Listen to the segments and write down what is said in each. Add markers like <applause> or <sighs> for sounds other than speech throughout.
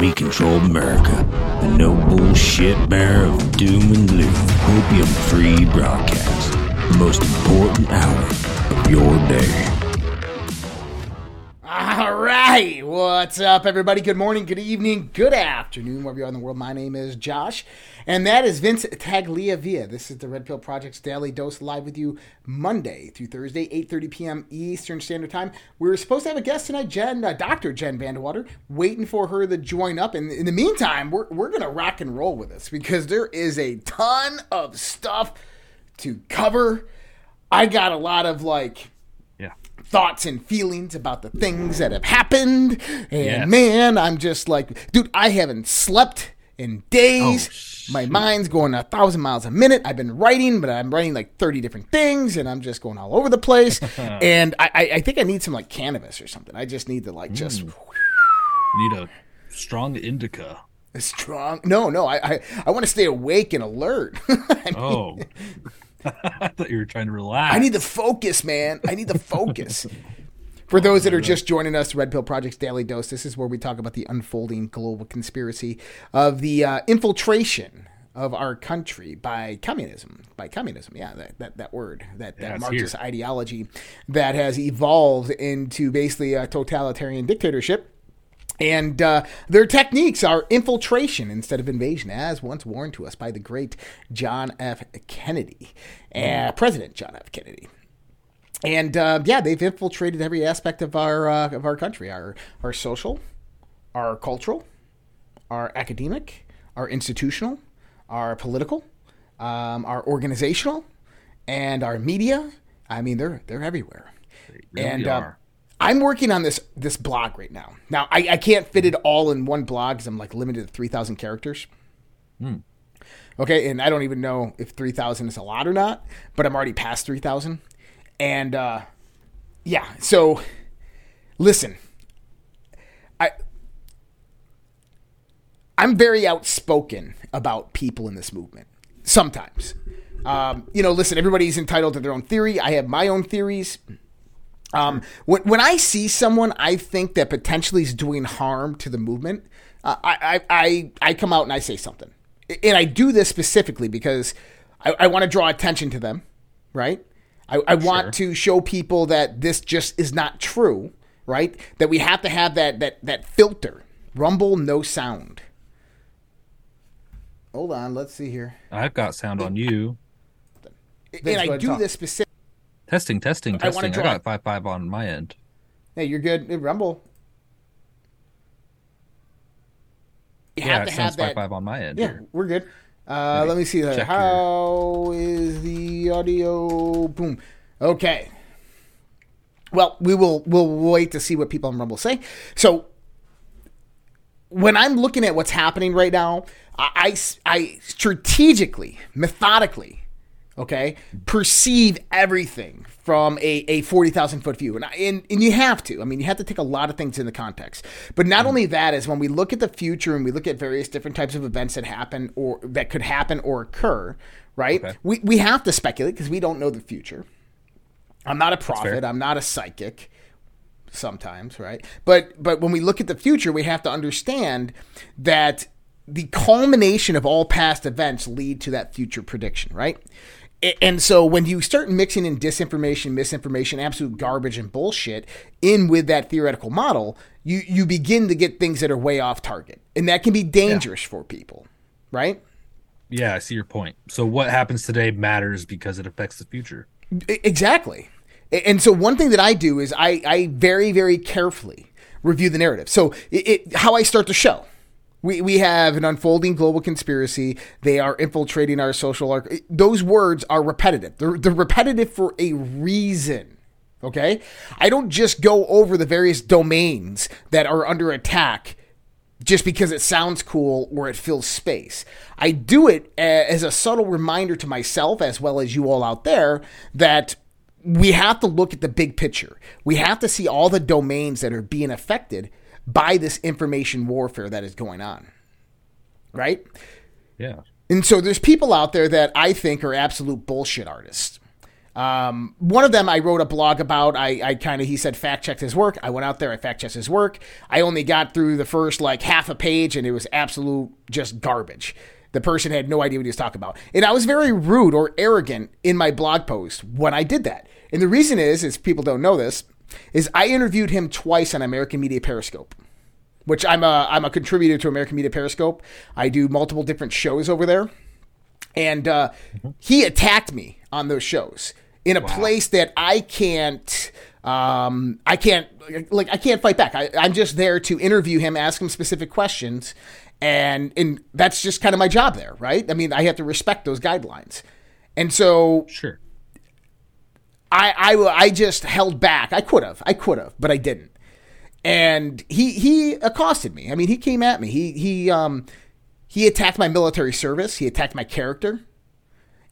Commie controlled America, the no bullshit bearer of doom and gloom, opium free broadcast, the most important hour of your day. What's up, everybody? Good morning, good evening, good afternoon, wherever you are in the world. My name is Josh, and that is Vince Tagliavia. This is the Red Pill Project's Daily Dose live with you Monday through Thursday, 8:30 p.m. Eastern Standard Time. We were supposed to have a guest tonight, Jen, uh, Dr. Jen Vandewater, waiting for her to join up. And in the meantime, we're we're gonna rock and roll with this because there is a ton of stuff to cover. I got a lot of like. Thoughts and feelings about the things that have happened. And Yes. man, I'm just like, dude, I haven't slept in days. Oh, My mind's going a thousand miles a minute. I've been writing, but I'm writing like 30 different things and I'm just going all over the place. <laughs> and I, I, I think I need some like cannabis or something. I just need to like just mm. Need a strong indica. A strong. No, no, I, I, I want to stay awake and alert. <laughs> I, need, Oh. <laughs> <laughs> I thought you were trying to relax. I need the focus, man. I need the focus. For those that are just joining us, Red Pill Project's Daily Dose, this is where we talk about the unfolding global conspiracy of the uh, infiltration of our country by communism. By communism, yeah, that, that, that word, that, Yeah, that Marxist here. ideology that has evolved into basically a totalitarian dictatorship. And uh, their techniques are infiltration instead of invasion, as once warned to us by the great John F. Kennedy, uh, President John F. Kennedy. And uh, yeah, they've infiltrated every aspect of our uh, of our country, our our social, our cultural, our academic, our institutional, our political, um, our organizational, and our media. I mean, they're they're everywhere. really and uh, are. I'm working on this this blog right now. Now I, I can't fit it all in one blog because I'm like limited to three thousand characters. Okay, and I don't even know if three thousand is a lot or not, but I'm already past three thousand, and uh, yeah. So listen, I I'm very outspoken about people in this movement. Sometimes, um, you know, listen, everybody's entitled to their own theory. I have my own theories. Um, when, when I see someone I think that potentially is doing harm to the movement, uh, I, I, I, I come out and I say something. And I do this specifically because I, I want to draw attention to them, right? I, I want to show people that this just is not true, right? That we have to have that, that, that filter. Rumble, no sound. Hold on, let's see here. I've got sound on you. and I do this specific. Testing, testing, testing. I, got five five on my end. Hey, you're good. Hey, Rumble. You Yeah, have it sounds have five that. five on my end. Yeah, here. we're good. Uh, let me see. that. How is the audio? Boom. Okay. Well, we will we'll wait to see what people on Rumble say. So when I'm looking at what's happening right now, I, I, I strategically, methodically, okay, perceive everything from a, a 40,000 foot view. And, I, and, and you have to. I mean, you have to take a lot of things into context. But not only that is when we look at the future and we look at various different types of events that happen or that could happen or occur, right? Okay. We, we have to speculate because we don't know the future. I'm not a prophet. I'm not a psychic sometimes, right? But but when we look at the future, we have to understand that the culmination of all past events lead to that future prediction, right? And so when you start mixing in disinformation, misinformation, absolute garbage and bullshit in with that theoretical model, you you begin to get things that are way off target. And that can be dangerous for people, right? Yeah, I see your point. So what happens today matters because it affects the future. Exactly. And so one thing that I do is I, I very, very carefully review the narrative. So it, it, how I start the show. We, we have an unfolding global conspiracy. They are infiltrating our social arc. Those words are repetitive. They're, they're repetitive for a reason. Okay? I don't just go over the various domains that are under attack just because it sounds cool or it fills space. I do it uh, as a subtle reminder to myself as well as you all out there that we have to look at the big picture. We have to see all the domains that are being affected by this information warfare that is going on. Right? Yeah. And so there's people out there that I think are absolute bullshit artists. Um, one of them I wrote a blog about. I, I kind of he said fact checked his work. I went out there, I fact checked his work. I only got through the first like half a page, and it was absolute just garbage. The person had no idea what he was talking about, and I was very rude or arrogant in my blog post when I did that. And the reason is, is people don't know this, is I interviewed him twice on American Media Periscope which I'm a I'm a contributor to American Media Periscope. I do multiple different shows over there, and uh, mm-hmm. he attacked me on those shows in a wow. place that I can't. Um, I can't like I can't fight back. I, I'm just there to interview him, ask him specific questions, and and that's just kind of my job there, right? I mean, I have to respect those guidelines, and so sure. I, I, I just held back. I could have. I could have, but I didn't and he he accosted me. I mean, he came at me. He he um he attacked my military service. He attacked my character,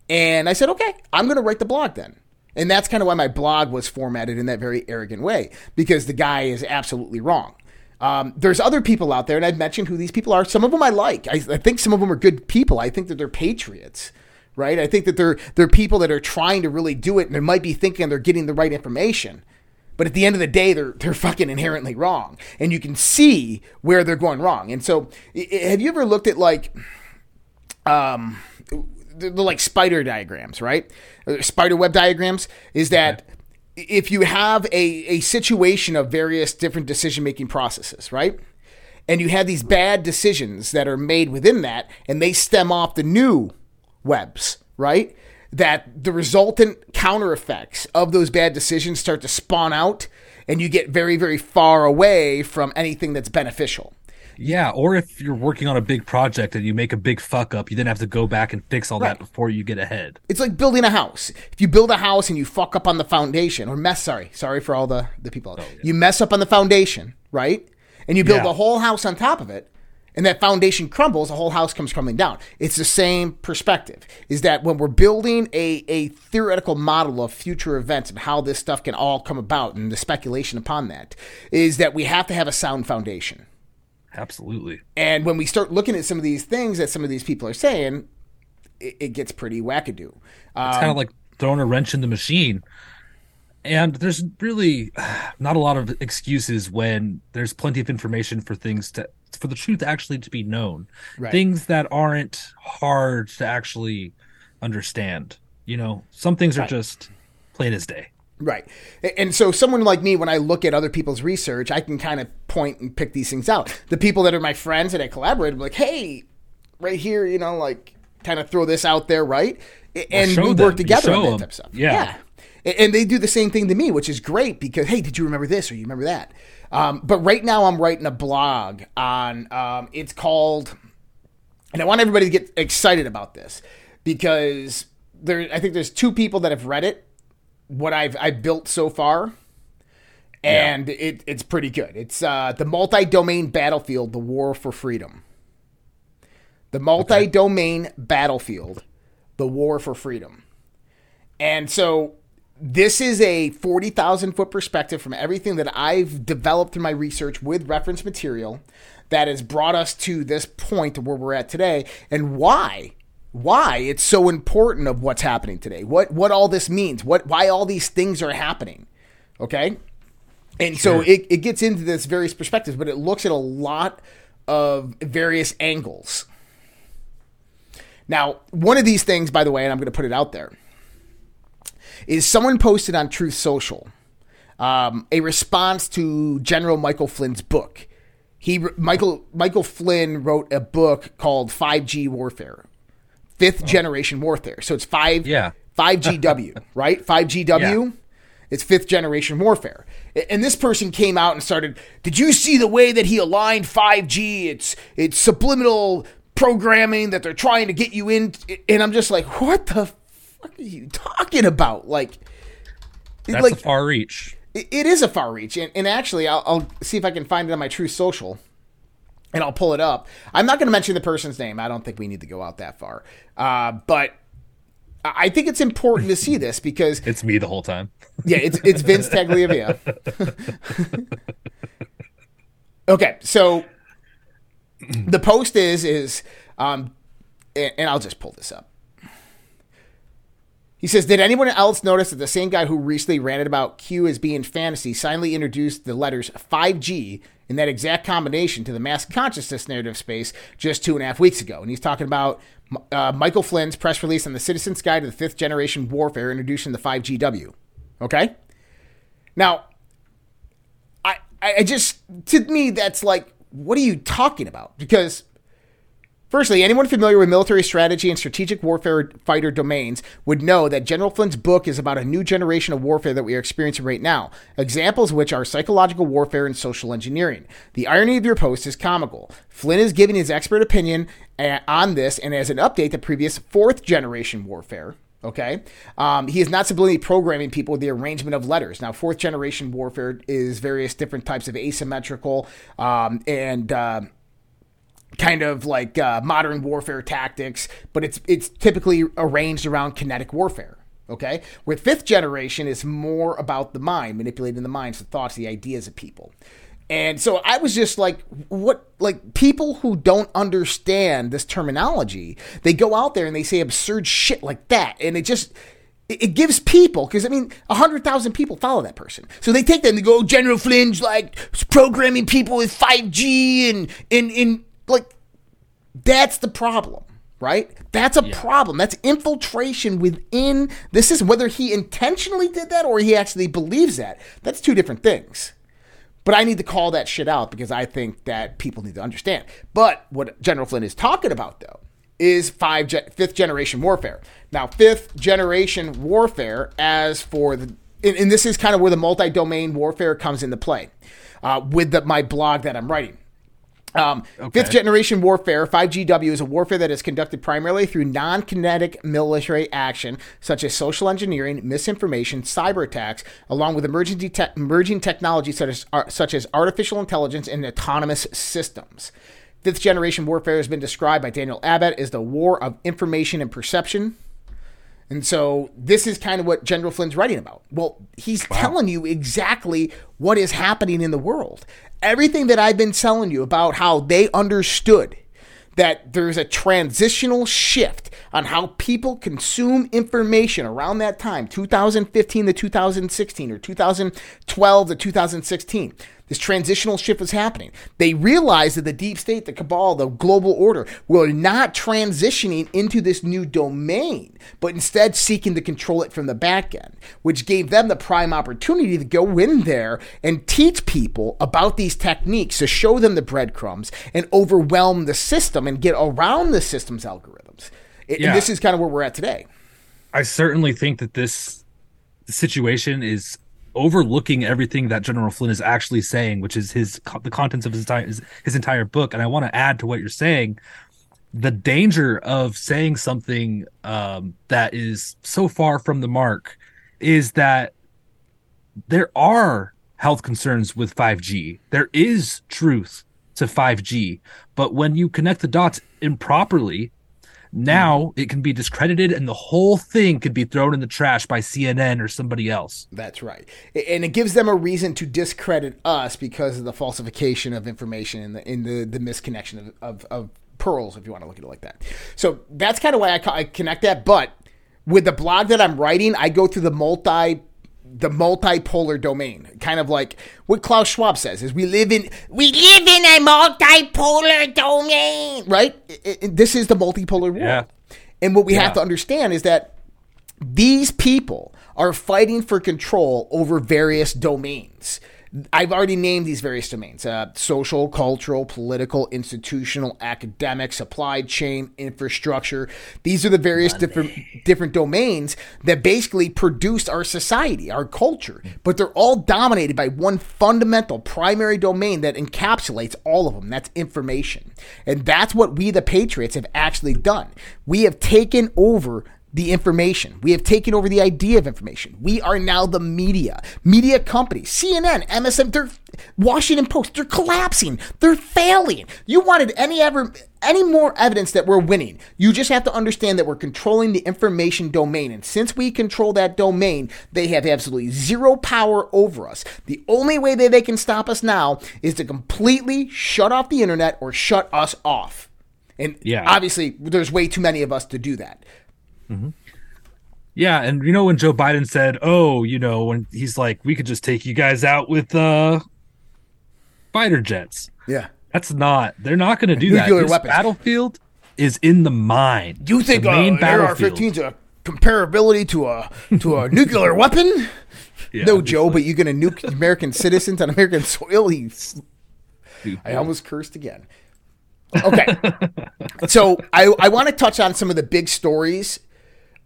and I said, okay, I'm going to write the blog then. And that's kind of why my blog was formatted in that very arrogant way because the guy is absolutely wrong. Um, there's other people out there, and I've mentioned who these people are. Some of them I like. I, I think some of them are good people. I think that they're patriots right? I think that they're they're people that are trying to really do it and they might be thinking they're getting the right information. But at the end of the day, they're they're fucking inherently wrong, and you can see where they're going wrong. And so, have you ever looked at like, um, the, the like spider diagrams, right? Uh, spider web diagrams is that. Okay. If you have a, a situation of various different decision making processes, right? And you have these bad decisions that are made within that, and they stem off the new webs, right? that the resultant counter effects of those bad decisions start to spawn out and you get very, very far away from anything that's beneficial. Yeah, or if you're working on a big project and you make a big fuck up, you then have to go back and fix all right. that before you get ahead. It's like building a house. If you build a house and you fuck up on the foundation, or mess, sorry, sorry for all the, the people. Oh, yeah. You mess up on the foundation, right? And you build yeah. the whole house on top of it and that foundation crumbles, the whole house comes crumbling down. It's the same perspective. Is that when we're building a, a theoretical model of future events and how this stuff can all come about and the speculation upon that, is that we have to have a sound foundation. Absolutely. And when we start looking at some of these things that some of these people are saying, it, it gets pretty wackadoo. Um, it's kind of like throwing a wrench in the machine. And there's really <sighs> not a lot of excuses when there's plenty of information for things to for the truth actually to be known. Right. Things that aren't hard to actually understand. You know, some things are just plain as day. Right. And so someone like me, when I look at other people's research, I can kind of point and pick these things out. The people that are my friends that I collaborate with, like, hey, right here, you know, like kind of throw this out there, right? And we work together on that type of stuff. Yeah. yeah. And they do the same thing to me, which is great because, hey, did you remember this or you remember that? Um, but right now, I'm writing a blog on. Um, it's called, and I want everybody to get excited about this because there. I think there's two people that have read it. What I've I built so far, and yeah. it, it's pretty good. It's uh, the multi-domain battlefield: the war for freedom. The multi-domain okay. battlefield: the war for freedom. And so this is a 40,000 foot perspective from everything that I've developed through my research with reference material that has brought us to this point where we're at today and why why it's so important of what's happening today. What what all this means. What why all these things are happening. Okay? And sure. so it, it gets into this various perspectives but it looks at a lot of various angles. Now one of these things by the way and i'm going to put it out there is someone posted on Truth Social um, a response to General Michael Flynn's book. He Michael Michael Flynn wrote a book called 5G Warfare, fifth oh. generation warfare. So it's five yeah 5GW <laughs> right 5GW. Yeah. It's fifth generation warfare. And this person came out and started, Did you see the way that he aligned 5G? It's it's subliminal programming that they're trying to get you in. And I'm just like, what the fuck are you talking about? Like, that's like, a far reach. It, it is a far reach, and, and actually, I'll, I'll see if I can find it on my Truth Social, and I'll pull it up. I'm not going to mention the person's name. I don't think we need to go out that far, uh, but I think it's important to see this because <laughs> it's me the whole time. yeah, it's it's Vince <laughs> Tagliavia. <laughs> okay, so the post is is um, and, and I'll just pull this up. He says, Did anyone else notice that the same guy who recently ranted about Q as being fantasy silently introduced the letters 5G in that exact combination to the mass consciousness narrative space just two and a half weeks ago? And he's talking about uh, Michael Flynn's press release on the Citizen's Guide to the Fifth Generation Warfare introducing the 5GW. Okay? Now, I, I just, to me, that's like, what are you talking about? Because Firstly, anyone familiar with military strategy and strategic warfare fighter domains would know that General Flynn's book is about a new generation of warfare that we are experiencing right now, examples which are psychological warfare and social engineering. The irony of your post is comical. Flynn is giving his expert opinion uh, on this and as an update to previous fourth generation warfare. Okay. Um, he is not simply programming people with the arrangement of letters. Now, fourth generation warfare is various different types of asymmetrical um, and. Uh, kind of like uh, modern warfare tactics, but it's it's typically arranged around kinetic warfare. Okay, where fifth generation is more about the mind, manipulating the minds, the thoughts, the ideas of people. And so I was just like, what, like people who don't understand this terminology, they go out there and they say absurd shit like that. And it just, it gives people because I mean, hundred thousand people follow that person, so they take that and they go, General Flynn's like programming people with five G and and and like, that's the problem, right? That's a yeah. problem. That's infiltration within the system. Whether he intentionally did that or he actually believes that, that's two different things. But I need to call that shit out because I think that people need to understand. But what General Flynn is talking about, though, is five ge- fifth generation warfare. Now, fifth generation warfare, as for the, and, and this is kind of where the multi domain warfare comes into play uh, with the, my blog that I'm writing. Um, okay. Fifth generation warfare, 5GW, is a warfare that is conducted primarily through non kinetic military action, such as social engineering, misinformation, cyber attacks, along with emerging, te- emerging technologies such as, uh, such as artificial intelligence and autonomous systems. Fifth generation warfare has been described by Daniel Abbott as the war of information and perception. And so this is kind of what General Flynn's writing about. Well, he's wow. telling you exactly what is happening in the world everything that I've been telling you about how they understood that there's a transitional shift on how people consume information around that time 2015 to 2016 or 2012 to 2016 this transitional shift is happening. They realize that the deep state, the cabal, the global order were not transitioning into this new domain, but instead seeking to control it from the back end, which gave them the prime opportunity to go in there and teach people about these techniques to show them the breadcrumbs and overwhelm the system and get around the system's algorithms. Yeah. And this is kind of where we're at today. I certainly think that this situation is overlooking everything that General Flynn is actually saying, which is his the contents of his entire his, his entire book. And I want to add to what you're saying, the danger of saying something um, that is so far from the mark is that there are health concerns with 5G. There is truth to 5G, but when you connect the dots improperly, now hmm. it can be discredited and the whole thing could be thrown in the trash by CNN or somebody else. That's right. And it gives them a reason to discredit us because of the falsification of information and the, in the, the misconnection of, of, of, pearls, if you want to look at it like that. So that's kind of why I, I connect that. But with the blog that I'm writing, I go through the multi the multipolar domain, kind of like what Klaus Schwab says: is we live in we live in a multipolar domain, right? It, it, this is the multipolar world, yeah. and what we yeah. have to understand is that these people are fighting for control over various domains. I've already named these various domains uh, social, cultural, political, institutional, academic, supply chain, infrastructure. These are the various Money. different different domains that basically produce our society, our culture. But they're all dominated by one fundamental primary domain that encapsulates all of them. That's information. And that's what we, the Patriots, have actually done. We have taken over the information. We have taken over the idea of information. We are now the media. Media companies, CNN, MSN, they're Washington Post, they're collapsing. They're failing. You wanted any ever any more evidence that we're winning. You just have to understand that we're controlling the information domain. And since we control that domain, they have absolutely zero power over us. The only way that they can stop us now is to completely shut off the internet or shut us off. And yeah. obviously, there's way too many of us to do that. Mm-hmm. Yeah, and you know when Joe Biden said, "Oh, you know, when he's like, we could just take you guys out with uh fighter jets." Yeah. That's not. They're not going to do that. Nuclear This weapons. battlefield is in the mind. You think the uh, main battlefield. AR-15's a comparability to a to a <laughs> nuclear weapon? Yeah, no, it's Joe, but you're going to nuke American citizens on American <laughs> soil? He, I almost cursed again. Okay. <laughs> so I, I want to touch on some of the big stories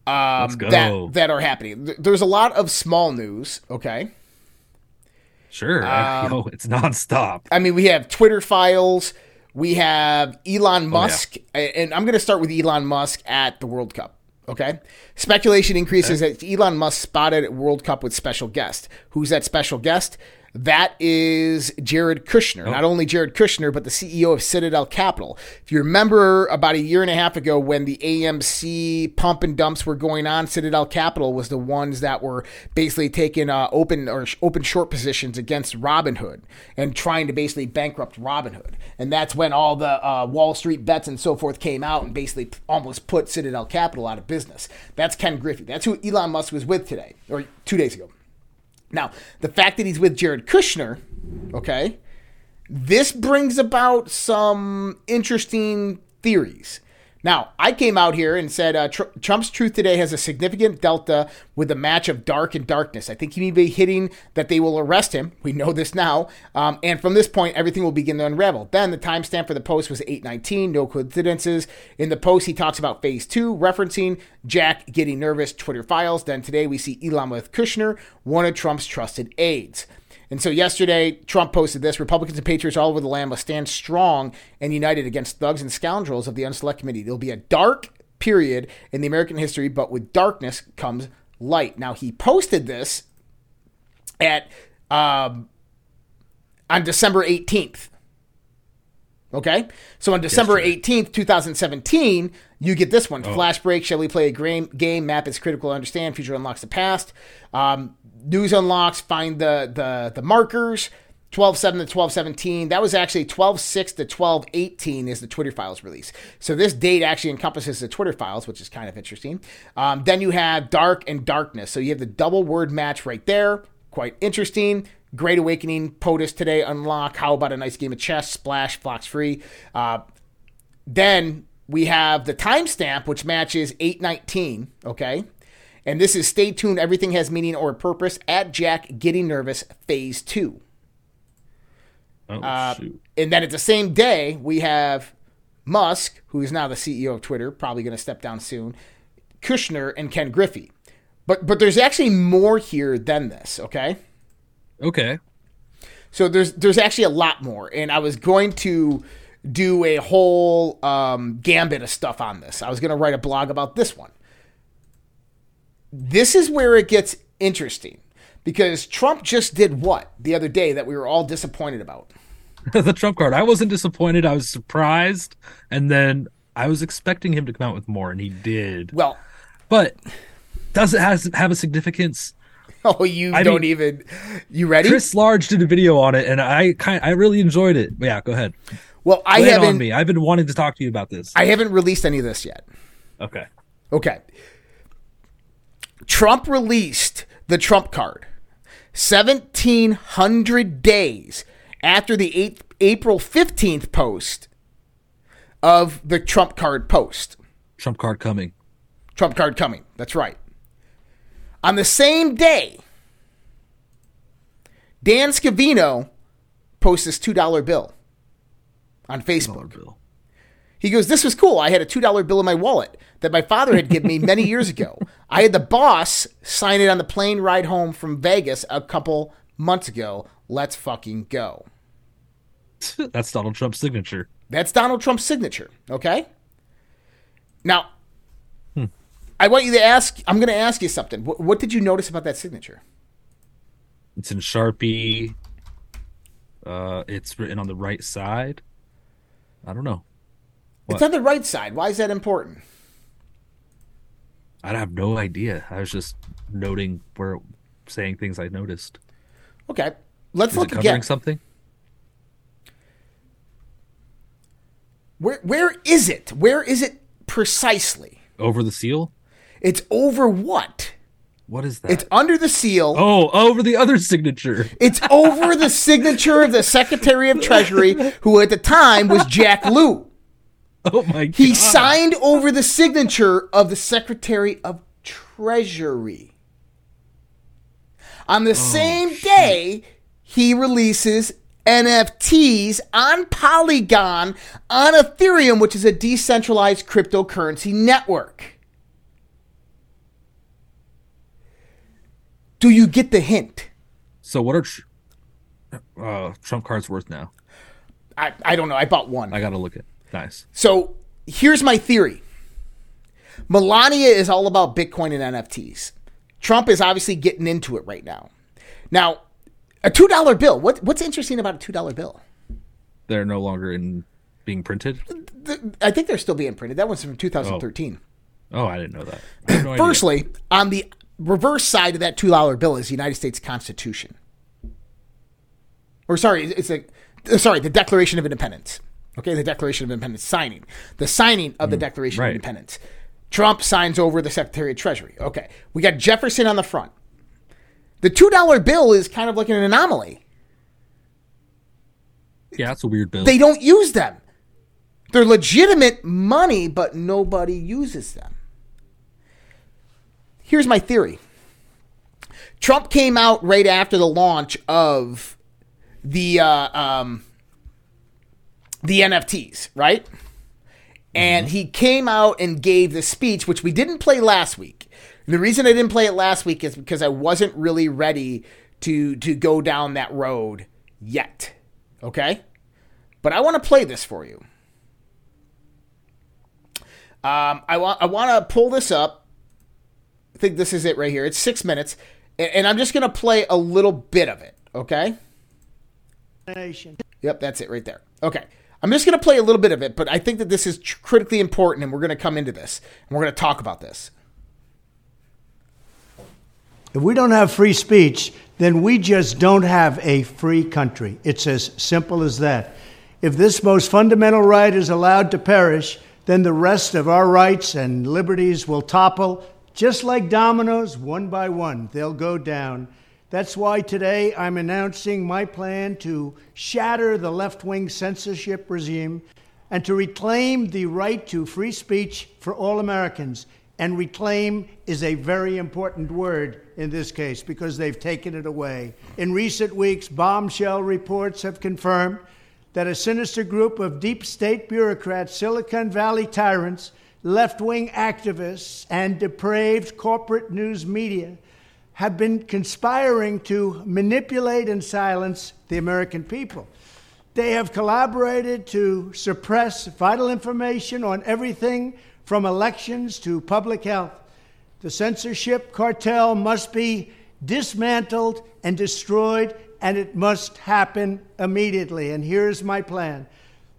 um, that, that are happening. There's a lot of small news, okay? Sure. <laughs> Um, yo, it's nonstop. I mean, we have Twitter files. We have Oh, Elon Musk, a- and I'm going to start with Elon Musk at the World Cup. Okay, speculation increases that Elon Musk spotted at World Cup with special guest. Who's that special guest? That is Jared Kushner. Not only Jared Kushner, but the CEO of Citadel Capital. If you remember about a year and a half ago when the AMC pump and dumps were going on, Citadel Capital was the ones that were basically taking uh, open or sh- open short positions against Robinhood and trying to basically bankrupt Robinhood. And that's when all the uh, Wall Street bets and so forth came out and basically p- almost put Citadel Capital out of business. That's Ken Griffin. That's who Elon Musk was with today or two days ago. Now, the fact that he's with Jared Kushner, okay, this brings about some interesting theories. Now, I came out here and said uh, Tr- Trump's truth today has a significant delta with the match of dark and darkness. I think he may be hitting that they will arrest him. We know this now. Um, and from this point, everything will begin to unravel. Then the timestamp for the post was 819, no coincidences. In the post, he talks about phase two, referencing Jack getting nervous, Twitter files. Then today, we see Elon with Kushner, one of Trump's trusted aides. And so yesterday, Trump posted this Republicans and patriots all over the land must stand strong and united against thugs and scoundrels of the Unselect Committee. There'll be a dark period in the American history, but with darkness comes light. Now, he posted this at um, on December 18th. Okay? So on December 18th, 2017, you get this one. Flash break. Shall we play a game? game? Map is critical to understand. Future unlocks the past. Um, news unlocks. Find the, the, the markers. 12 7 to 12 17. That was actually 12 6 to 12 18 is the Twitter files release. So this date actually encompasses the Twitter files, which is kind of interesting. Um, then you have dark and darkness. So you have the double word match right there. Quite interesting. Great Awakening, POTUS today, unlock. How about a nice game of chess? Splash, Fox free. Uh, then we have the timestamp, which matches 819. Okay. And this is stay tuned. Everything has meaning or purpose at Jack Getting Nervous, phase two. Oh, Uh, shoot. and then at the same day, we have Musk, who is now the CEO of Twitter, probably going to step down soon, Kushner, and Ken Griffin. But but there's actually more here than this. Okay. Okay. So there's there's actually a lot more, and I was going to do a whole um, gambit of stuff on this. I was going to write a blog about this one. This is where it gets interesting because Trump just did what the other day that we were all disappointed about. <laughs> the Trump card. I wasn't disappointed. I was surprised, and then I was expecting him to come out with more, and he did. Well, But does it has have a significance? <laughs> oh, you I don't mean- even. You ready? Chris Large did a video on it, and I kind I really enjoyed it. But yeah, go ahead. well, I Lay it on haven't. me. I've been wanting to talk to you about this. I haven't released any of this yet. okay. Okay. Trump released the Trump card 1,700 days after the eighth, April 15th post of the Trump card post. Trump card coming. Trump card coming. That's right. On the same day, Dan Scavino posts this $2 bill on Facebook. Bill. He goes, This was cool. I had a $2 bill in my wallet that my father had given me many years ago. I had the boss sign it on the plane ride home from Vegas a couple months ago. Let's fucking go. That's Donald Trump's signature. That's Donald Trump's signature. Okay. Now, I want you to ask, I'm going to ask you something. What, what did you notice about that signature? It's in Sharpie. Uh, it's written on the right side. I don't know. It's on the right side. Why is that important? I have no idea. I was just noting where saying things I noticed. Okay. Let's Is it look covering again. something? Where, where is it? Where is it precisely? Over the seal? It's over what? What is that? It's under the seal. oh, over the other signature. It's over the signature of the Secretary of Treasury, who at the time was Jack Lew. <laughs> Oh my god. He signed over the signature of the Secretary of Treasury. On the oh, same day, he releases NFTs on Polygon on Ethereum, which is a decentralized cryptocurrency network. Do you get the hint? So what are tr- uh, Trump cards worth now? I, I don't know. I bought one. I gotta look at. Nice. So here's my theory Melania is all about Bitcoin and NFTs. Trump is obviously getting into it right now. Now, a $2 bill, what, what's interesting about a $2 bill? They're no longer in being printed. I think they're still being printed. That one's from 2013. Oh, I didn't know that. No idea. Firstly, on the reverse side of that $2 bill is the United States Constitution. Or sorry, it's a uh, sorry, the Declaration of Independence. Okay, the Declaration of Independence signing. The signing of the mm, Declaration right. of Independence. Trump signs over the Secretary of Treasury. Okay. We got Jefferson on the front. The $2 bill is kind of like an anomaly. yeah, that's a weird bill. They don't use them. They're legitimate money, but nobody uses them. Here's my theory Trump came out right after the launch of the uh, um, the NFTs, right? And he came out and gave the speech, which we didn't play last week. And the reason I didn't play it last week is because I wasn't really ready to to go down that road yet. Okay? But I want to play this for you. Um, I want I want to pull this up. I think this is it right here. It's six minutes, and, and I'm just gonna play a little bit of it. Okay. nation. Yep, that's it right there. Okay. I'm just going to play a little bit of it, but I think that this is tr- critically important, and we're going to come into this and we're going to talk about this. If we don't have free speech, then we just don't have a free country. It's as simple as that. If this most fundamental right is allowed to perish, then the rest of our rights and liberties will topple just like dominoes, one by one. They'll go down. That's why today I'm announcing my plan to shatter the left wing censorship regime and to reclaim the right to free speech for all Americans. And reclaim is a very important word in this case because they've taken it away. In recent weeks, bombshell reports have confirmed that a sinister group of deep state bureaucrats, Silicon Valley tyrants, left wing activists, and depraved corporate news media have been conspiring to manipulate and silence the American people. They have collaborated to suppress vital information on everything from elections to public health. The censorship cartel must be dismantled and destroyed, and it must happen immediately. And here's my plan.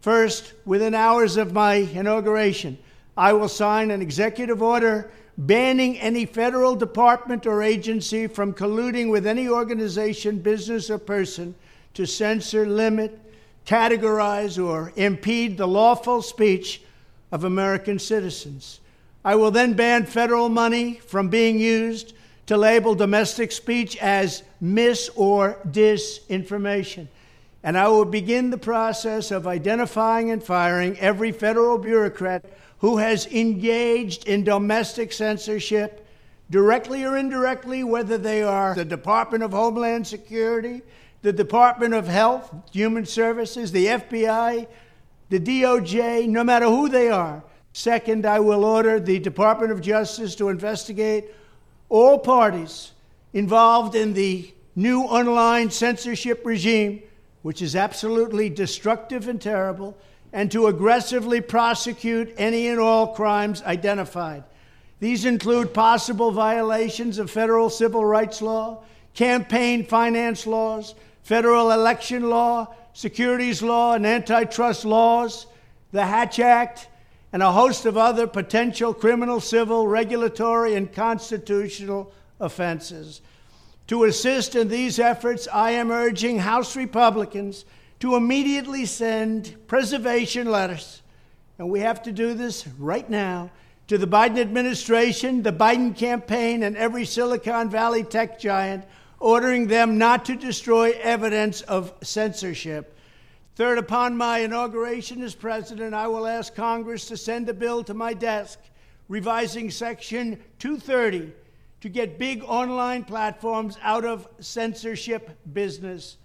First, within hours of my inauguration, I will sign an executive order banning any federal department or agency from colluding with any organization, business, or person to censor, limit, categorize, or impede the lawful speech of American citizens. I will then ban federal money from being used to label domestic speech as mis or disinformation. And I will begin the process of identifying and firing every federal bureaucrat who has engaged in domestic censorship, directly or indirectly, whether they are the Department of Homeland Security, the Department of Health, Human Services, the FBI, the DOJ, no matter who they are. Second, I will order the Department of Justice to investigate all parties involved in the new online censorship regime, which is absolutely destructive and terrible, and to aggressively prosecute any and all crimes identified. These include possible violations of federal civil rights law, campaign finance laws, federal election law, securities law, and antitrust laws, the Hatch Act, and a host of other potential criminal, civil, regulatory, and constitutional offenses. To assist in these efforts, I am urging House Republicans to immediately send preservation letters, and we have to do this right now, To the Biden administration, the Biden campaign, and every Silicon Valley tech giant, ordering them not to destroy evidence of censorship. Third, upon my inauguration as president, I will ask Congress to send a bill to my desk revising Section 230 to get big online platforms out of censorship business.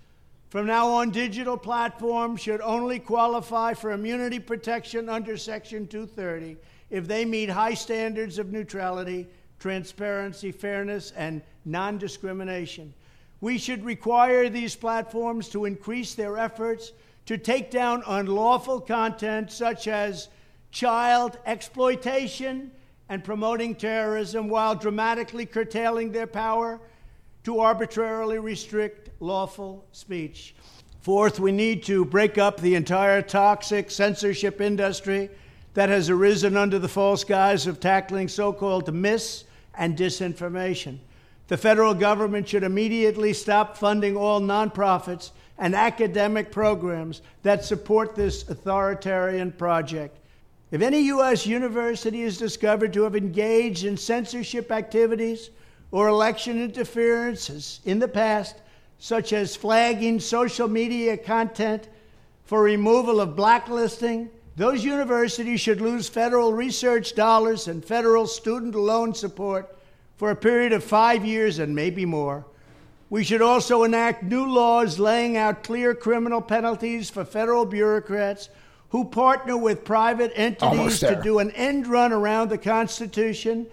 From now on, digital platforms should only qualify for immunity protection under Section 230 if they meet high standards of neutrality, transparency, fairness, and non discrimination. We should require these platforms to increase their efforts to take down unlawful content such as child exploitation and promoting terrorism while dramatically curtailing their power to arbitrarily restrict lawful speech. Fourth, we need to break up the entire toxic censorship industry that has arisen under the false guise of tackling so called mis and disinformation. The federal government should immediately stop funding all nonprofits and academic programs that support this authoritarian project. If any U.S. university is discovered to have engaged in censorship activities or election interferences in the past, such as flagging social media content for removal of blacklisting, those universities should lose federal research dollars and federal student loan support for a period of five years and maybe more. We should also enact new laws laying out clear criminal penalties for federal bureaucrats who partner with private entities to do an end run around the Constitution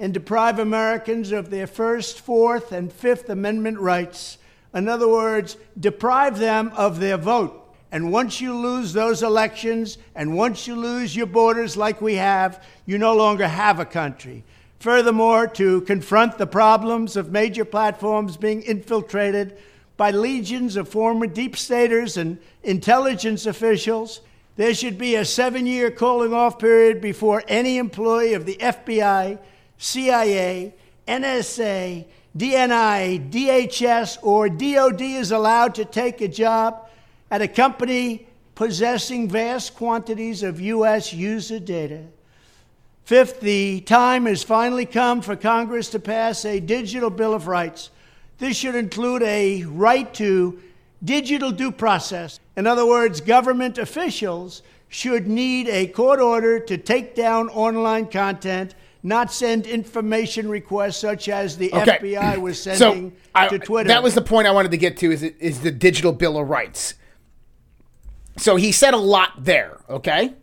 and deprive Americans of their First, Fourth, and Fifth Amendment rights. In other words, deprive them of their vote. And once you lose those elections, and once you lose your borders like we have, you no longer have a country. Furthermore, to confront the problems of major platforms being infiltrated by legions of former deep staters and intelligence officials, there should be a seven year calling off period before any employee of the FBI, CIA, NSA, DNI, DHS, or DOD is allowed to take a job at a company possessing vast quantities of U.S. user data. Fifth, the time has finally come for Congress to pass a digital Bill of Rights. This should include a right to digital due process. In other words, government officials should need a court order to take down online content, not send information requests such as the okay. FBI was sending so I, to Twitter. That was the point I wanted to get to is, is the digital Bill of Rights. So he said a lot there, okay?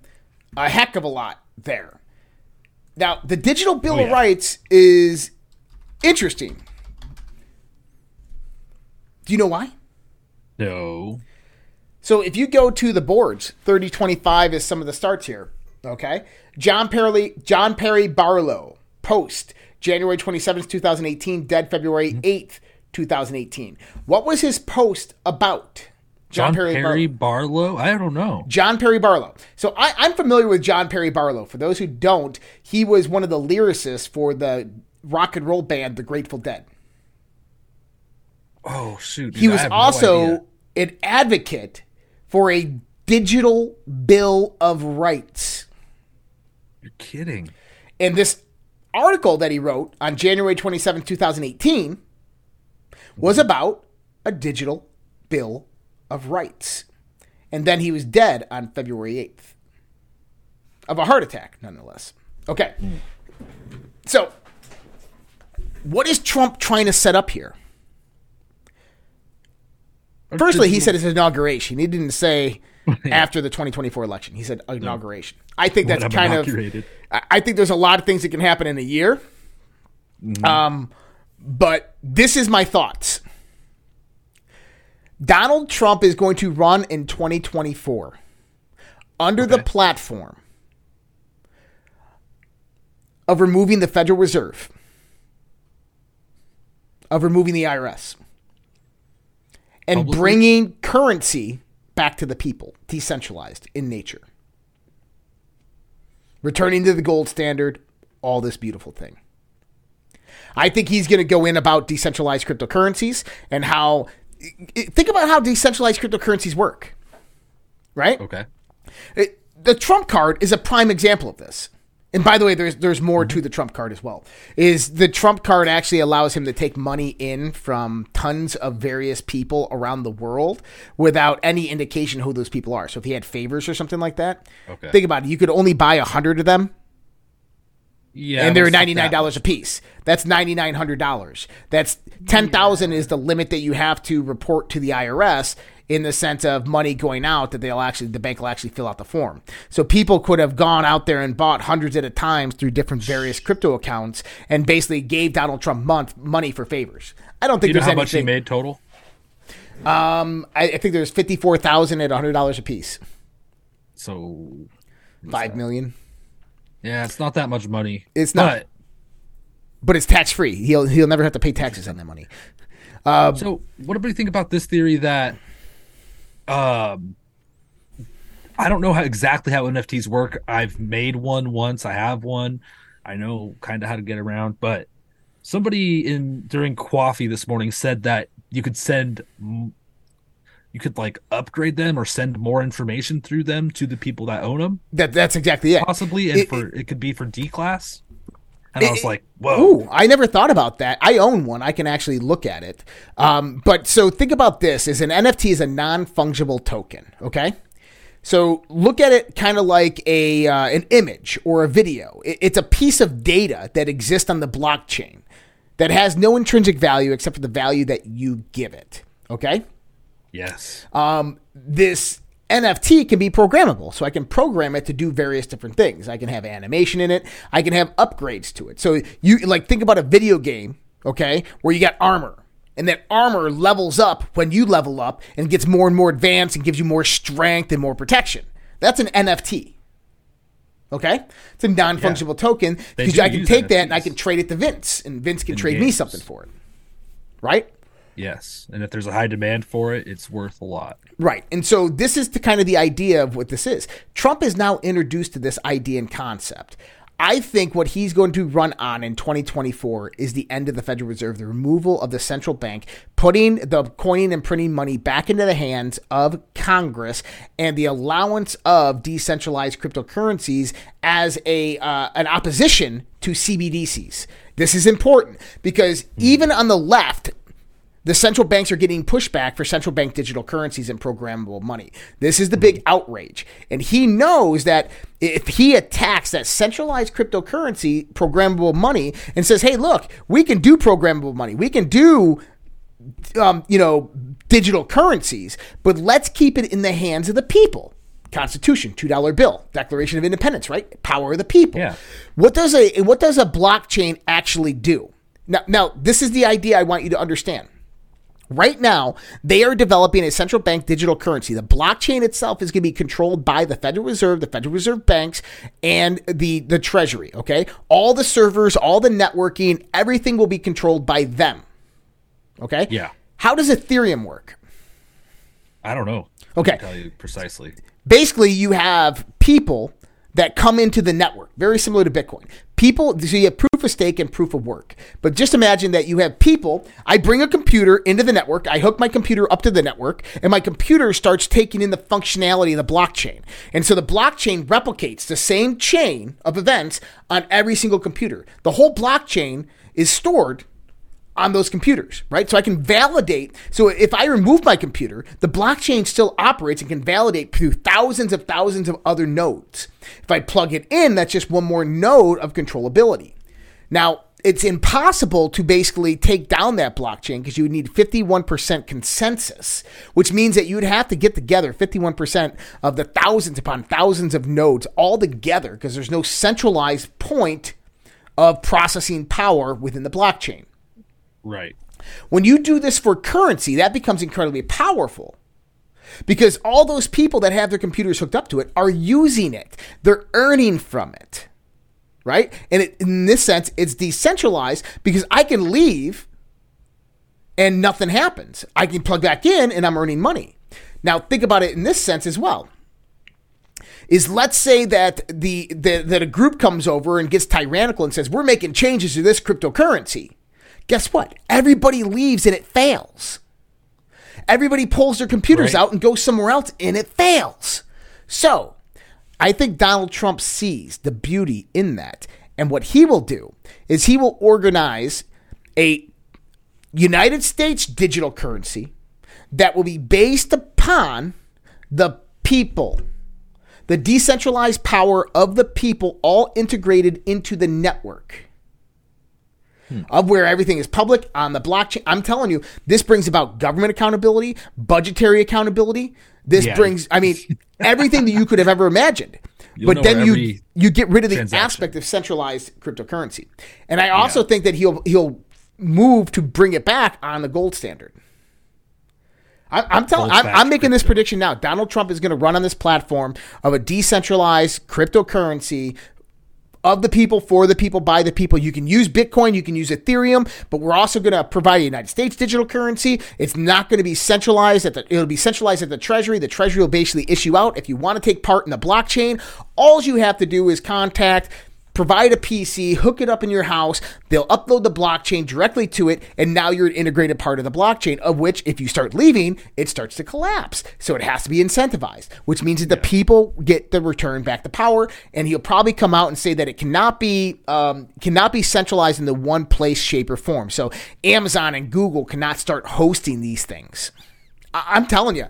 A heck of a lot there. Now, the Digital Bill oh, yeah. of Rights is interesting. Do you know why? No. So if you go to the boards, 3025 is some of the starts here. Okay. John Perry John Perry Barlow, post, January 27th, 2018, dead February 8th, mm-hmm. 2018. What was his post about? John, John Perry, Perry Bar- Barlow? I don't know. John Perry Barlow. So I, am familiar with John Perry Barlow. For those who don't, he was one of the lyricists for the rock and roll band The Grateful Dead. Oh shoot! Dude, he was also no an advocate for a digital bill of rights. You're kidding. And this article that he wrote on January 27, 2018 was about a digital bill of rights. And then he was dead on February 8th of a heart attack, nonetheless. Okay. So, what is Trump trying to set up here? Firstly, he said his inauguration. He didn't say <laughs> after the 2024 election. He said inauguration. I think that's kind of. I think there's a lot of things that can happen in a year. Mm-hmm. Um, but this is my thoughts. Donald Trump is going to run in 2024 under okay. the platform of removing the Federal Reserve, of removing the IRS, and Publicly? bringing currency back to the people, decentralized in nature. Returning to the gold standard, all this beautiful thing. I think he's going to go in about decentralized cryptocurrencies and how think about how decentralized cryptocurrencies work, right? Okay. It, the Trump card is a prime example of this. And by the way, there's there's more mm-hmm. to the Trump card as well. Is the Trump card actually allows him to take money in from tons of various people around the world without any indication who those people are. So if he had favors or something like that, Okay. think about it. You could only buy a hundred of them, Yeah, and they're but it's not ninety nine dollars a piece. That's ninety nine hundred dollars. That's ten thousand is the limit that you have to report to the IRS in the sense of money going out that they'll actually the bank will actually fill out the form. So people could have gone out there and bought hundreds at a time through different various crypto accounts and basically gave Donald Trump month money for favors. I don't Do think you know there's how much he made total? Um, I, I think there's fifty four thousand at hundred dollars a piece. So Five million. yeah, it's not that much money. It's not. But, But it's tax free. He'll he'll never have to pay taxes on that money. Uh, so, what do you think about this theory that, um, I don't know how exactly how NFTs work. I've made one once. I have one. I know kind of how to get around. But somebody in during coffee this morning said that you could send, you could like upgrade them or send more information through them to the people that own them, That that's exactly it. possibly, and It- for it could be for D class. And I was like, whoa. Ooh, I never thought about that. I own one. I can actually look at it. Um, but so think about this: is an NFT is a non fungible token. Okay. So look at it kind of like a uh, an image or a video. It- it's a piece of data that exists on the blockchain that has no intrinsic value except for the value that you give it. Okay Yes. um, this NFT can be programmable. So I can program it to do various different things. I can have animation in it. I can have upgrades to it. So you like think about a video game, okay, where you got armor. And that armor levels up when you level up and gets more and more advanced and gives you more strength and more protection. That's an NFT. Okay? It's a non fungible token because I can take that and I can trade it to Vince, and Vince can In trade me something for it. Right? Yes. And if there's a high demand for it, it's worth a lot. Right. And so this is the kind of the idea of what this is. Trump is now introduced to this idea and concept. I think what he's going to run on in 2024 is the end of the Federal Reserve, the removal of the central bank, putting the coining and printing money back into the hands of Congress, and the allowance of decentralized cryptocurrencies as a uh, an opposition to CBDCs. This is important because even on the left, the central banks are getting pushback for central bank digital currencies and programmable money. This is the big outrage. And he knows that if he attacks that centralized cryptocurrency, programmable money, and says, hey, look, we can do programmable money, we can do um, you know, digital currencies, but let's keep it in the hands of the people. Constitution, two dollar bill, Declaration of Independence, right? Power of the people. Yeah. What does a what does a blockchain actually do? Now, now this is the idea I want you to understand. Right now, they are developing a central bank digital currency. The blockchain itself is going to be controlled by the Federal Reserve, the Federal Reserve banks, and the, the Treasury. Okay. All the servers, all the networking, everything will be controlled by them. Okay. Yeah. How does Ethereum work? I don't know. I Okay. tell you precisely. basically you have people that come into the network very similar to bitcoin. People so you have proof of stake and proof of work. But just imagine that you have people i bring a computer into the network i hook my computer up to the network and my computer starts taking in the functionality of the blockchain. And so the blockchain replicates the same chain of events on every single computer. The whole blockchain is stored on those computers, right? So I can validate. So if I remove my computer, the blockchain still operates and can validate through thousands of thousands of other nodes. If I plug it in, that's just one more node of controllability. Now, it's impossible to basically take down that blockchain because you would need 51% consensus, which means that you would have to get together 51% of the thousands upon thousands of nodes all together because there's no centralized point of processing power within the blockchain. Right. When you do this for currency, that becomes incredibly powerful because all those people that have their computers hooked up to it are using it. They're earning from it. Right? And it, in this sense, it's decentralized because I can leave and nothing happens. I can plug back in and I'm earning money. Now, think about it in this sense as well. Is let's say that the, the that a group comes over and gets tyrannical and says we're making changes to this cryptocurrency guess what? Everybody leaves and it fails. Everybody pulls their computers Right. out and goes somewhere else and it fails. So, I think Donald Trump sees the beauty in that. And what he will do is he will organize a United States digital currency that will be based upon the people, the decentralized power of the people, all integrated into the network. Of where everything is public on the blockchain. I'm telling you, this brings about government accountability, budgetary accountability. This Yeah. brings, I mean, <laughs> everything that you could have ever imagined. You'll but then you you get rid of the aspect of centralized cryptocurrency. And I also think that he'll he'll move to bring it back on the gold standard. I, I'm telling, I'm, I'm making this prediction now. Donald Trump is going to run on this platform of a decentralized cryptocurrency of the people, for the people, by the people. You can use Bitcoin, you can use Ethereum, but we're also going to provide a United States digital currency. It's not going to be centralized at the. It'll be centralized at the Treasury. The Treasury will basically issue out. If you want to take part in the blockchain, all you have to do is contact. Provide a PC, hook it up in your house. They'll upload the blockchain directly to it, and now you're an integrated part of the blockchain. Of which, if you start leaving, it starts to collapse. So it has to be incentivized, which means that the people get the return back the power. And he'll probably come out and say that it cannot be um, cannot be centralized in the one place, shape, or form. So Amazon and Google cannot start hosting these things. I- I'm telling you,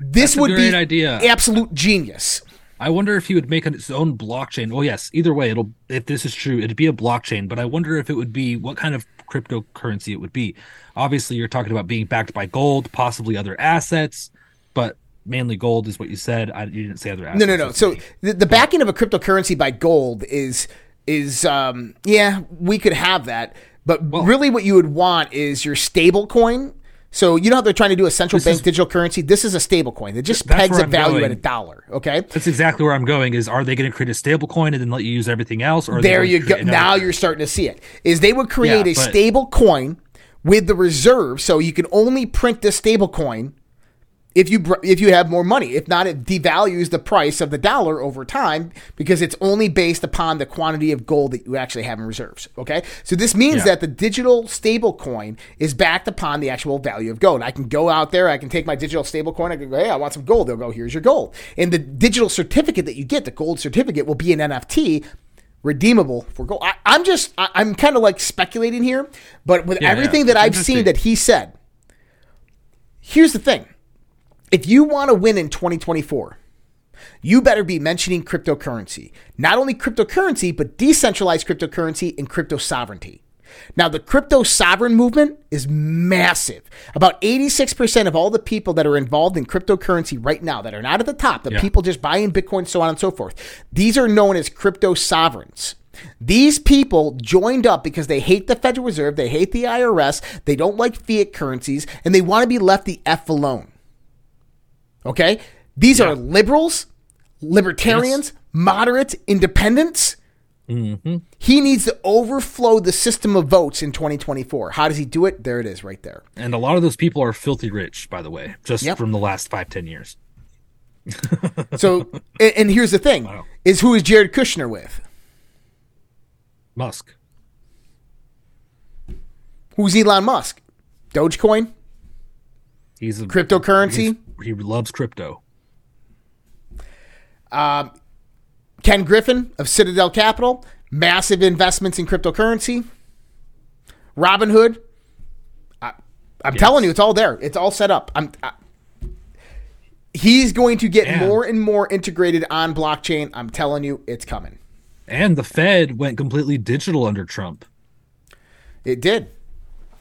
this That's would be idea. absolute genius. I wonder if he would make its own blockchain. Well, yes, either way, it'll if this is true, it'd be a blockchain. But I wonder if it would be what kind of cryptocurrency it would be. Obviously, you're talking about being backed by gold, possibly other assets, but mainly gold is what you said. I, you didn't say other assets. No, no, no. So the, the backing of a cryptocurrency by gold is is um yeah, we could have that, but really what you would want is your stable coin. So you know how they're trying to do a central This bank is- digital currency? This is a stable coin. It just pegs a value going. at a dollar. Okay. that's exactly where I'm going. Is are they going to create a stable coin and then let you use everything else? Or There you go. Now you're starting to see it. Is they would create Yeah, a but- stable coin with the reserve, so you can only print this stable coin if you if you have more money. If not, it devalues the price of the dollar over time because it's only based upon the quantity of gold that you actually have in reserves. Okay, so this means Yeah. that the digital stable coin is backed upon the actual value of gold. I can go out there, I can take my digital stable coin, I can go, hey, I want some gold. They'll go, here's your gold, and the digital certificate that you get, the gold certificate, will be an NFT. Redeemable for gold. I, I'm just, I, I'm kind of like speculating here, but with Yeah, everything yeah. that I've seen that he said, here's the thing if you want to win in 2024, you better be mentioning cryptocurrency. Not only cryptocurrency, but decentralized cryptocurrency and crypto sovereignty. Now, the crypto sovereign movement is massive. About 86% of all the people that are involved in cryptocurrency right now, that are not at the top, the Yeah. people just buying Bitcoin, so on and so forth, these are known as crypto sovereigns. These people joined up because they hate the Federal Reserve, they hate the IRS, they don't like fiat currencies, and they want to be left the F alone. Okay? These are liberals, libertarians, moderates, independents. Mm-hmm. He needs to overflow the system of votes in 2024. How does he do it? There it is, right there. And a lot of those people are filthy rich, by the way, just Yep. from the last five, ten years. <laughs> So, and, and here's the thing: Wow. is who is Jared Kushner with? Musk. Who's Elon Musk? Dogecoin, He's a cryptocurrency. He loves crypto. Ken Griffin of Citadel Capital, massive investments in cryptocurrency. Robinhood. I, I'm telling you, it's all there. It's all set up. I'm. I, he's going to get more and more integrated on blockchain. I'm telling you, it's coming. And the Fed went completely digital under Trump. It did.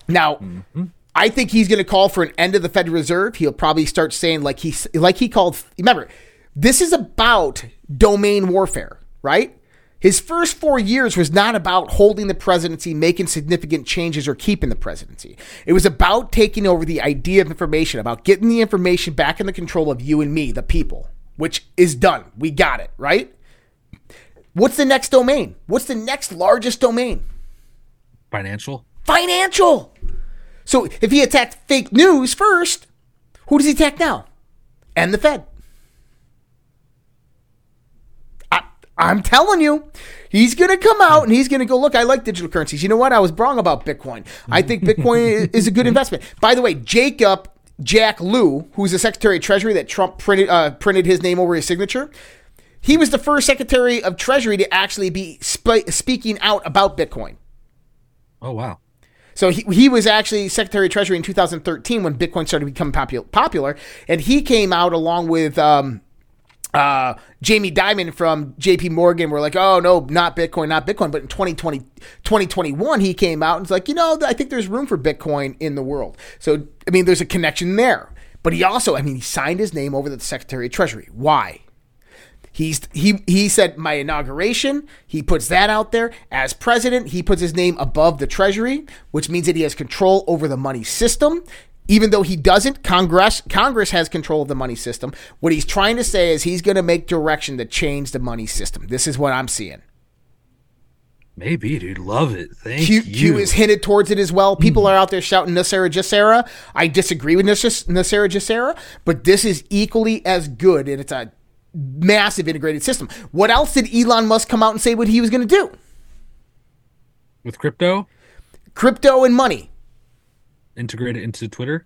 Now, Mm-hmm. I think he's going to call for an end of the Federal Reserve. He'll probably start saying like he like he called. Remember, this is about domain warfare, right? His first four years was not about holding the presidency, making significant changes, or keeping the presidency. It was about taking over the idea of information, about getting the information back in the control of you and me, the people, which is done. We got it, right? What's the next domain? What's the next largest domain? Financial. financial. So if he attacked fake news first, who does he attack now? And the Fed. I, I'm telling you, he's going to come out and he's going to go, look, I like digital currencies. You know what? I was wrong about Bitcoin. I think <laughs> Bitcoin is a good investment. By the way, Jacob Jack Lew, who's the Secretary of Treasury that Trump printed uh, printed his name over his signature, He was the first Secretary of Treasury to actually be sp- speaking out about Bitcoin. Oh wow. So he, he was actually Secretary of Treasury in 2013 when Bitcoin started to become popu- popular, and he came out along with um, uh, Jamie Dimon from JP Morgan were like, oh, no, not Bitcoin, not Bitcoin. But in 2020, 2021, he came out and was like, you know, I think there's room for Bitcoin in the world. So, I mean, there's a connection there. But he also, I mean, he signed his name over to the Secretary of Treasury. Why? He's he he said my inauguration. He puts that out there as president. He puts his name above the Treasury, which means that he has control over the money system. Even though he doesn't, Congress Congress has control of the money system. What he's trying to say is he's going to make direction to change the money system. This is what I'm seeing. Maybe, dude. Love it. Thank Q, you. Q is hinted towards it as well. Hmm. People are out there shouting NESARA GESARA. I disagree with NESARA GESARA, but this is equally as good, and it's a massive integrated system. What else did Elon Musk come out and say what he was going to do? With crypto? Crypto and money. Integrate it into Twitter?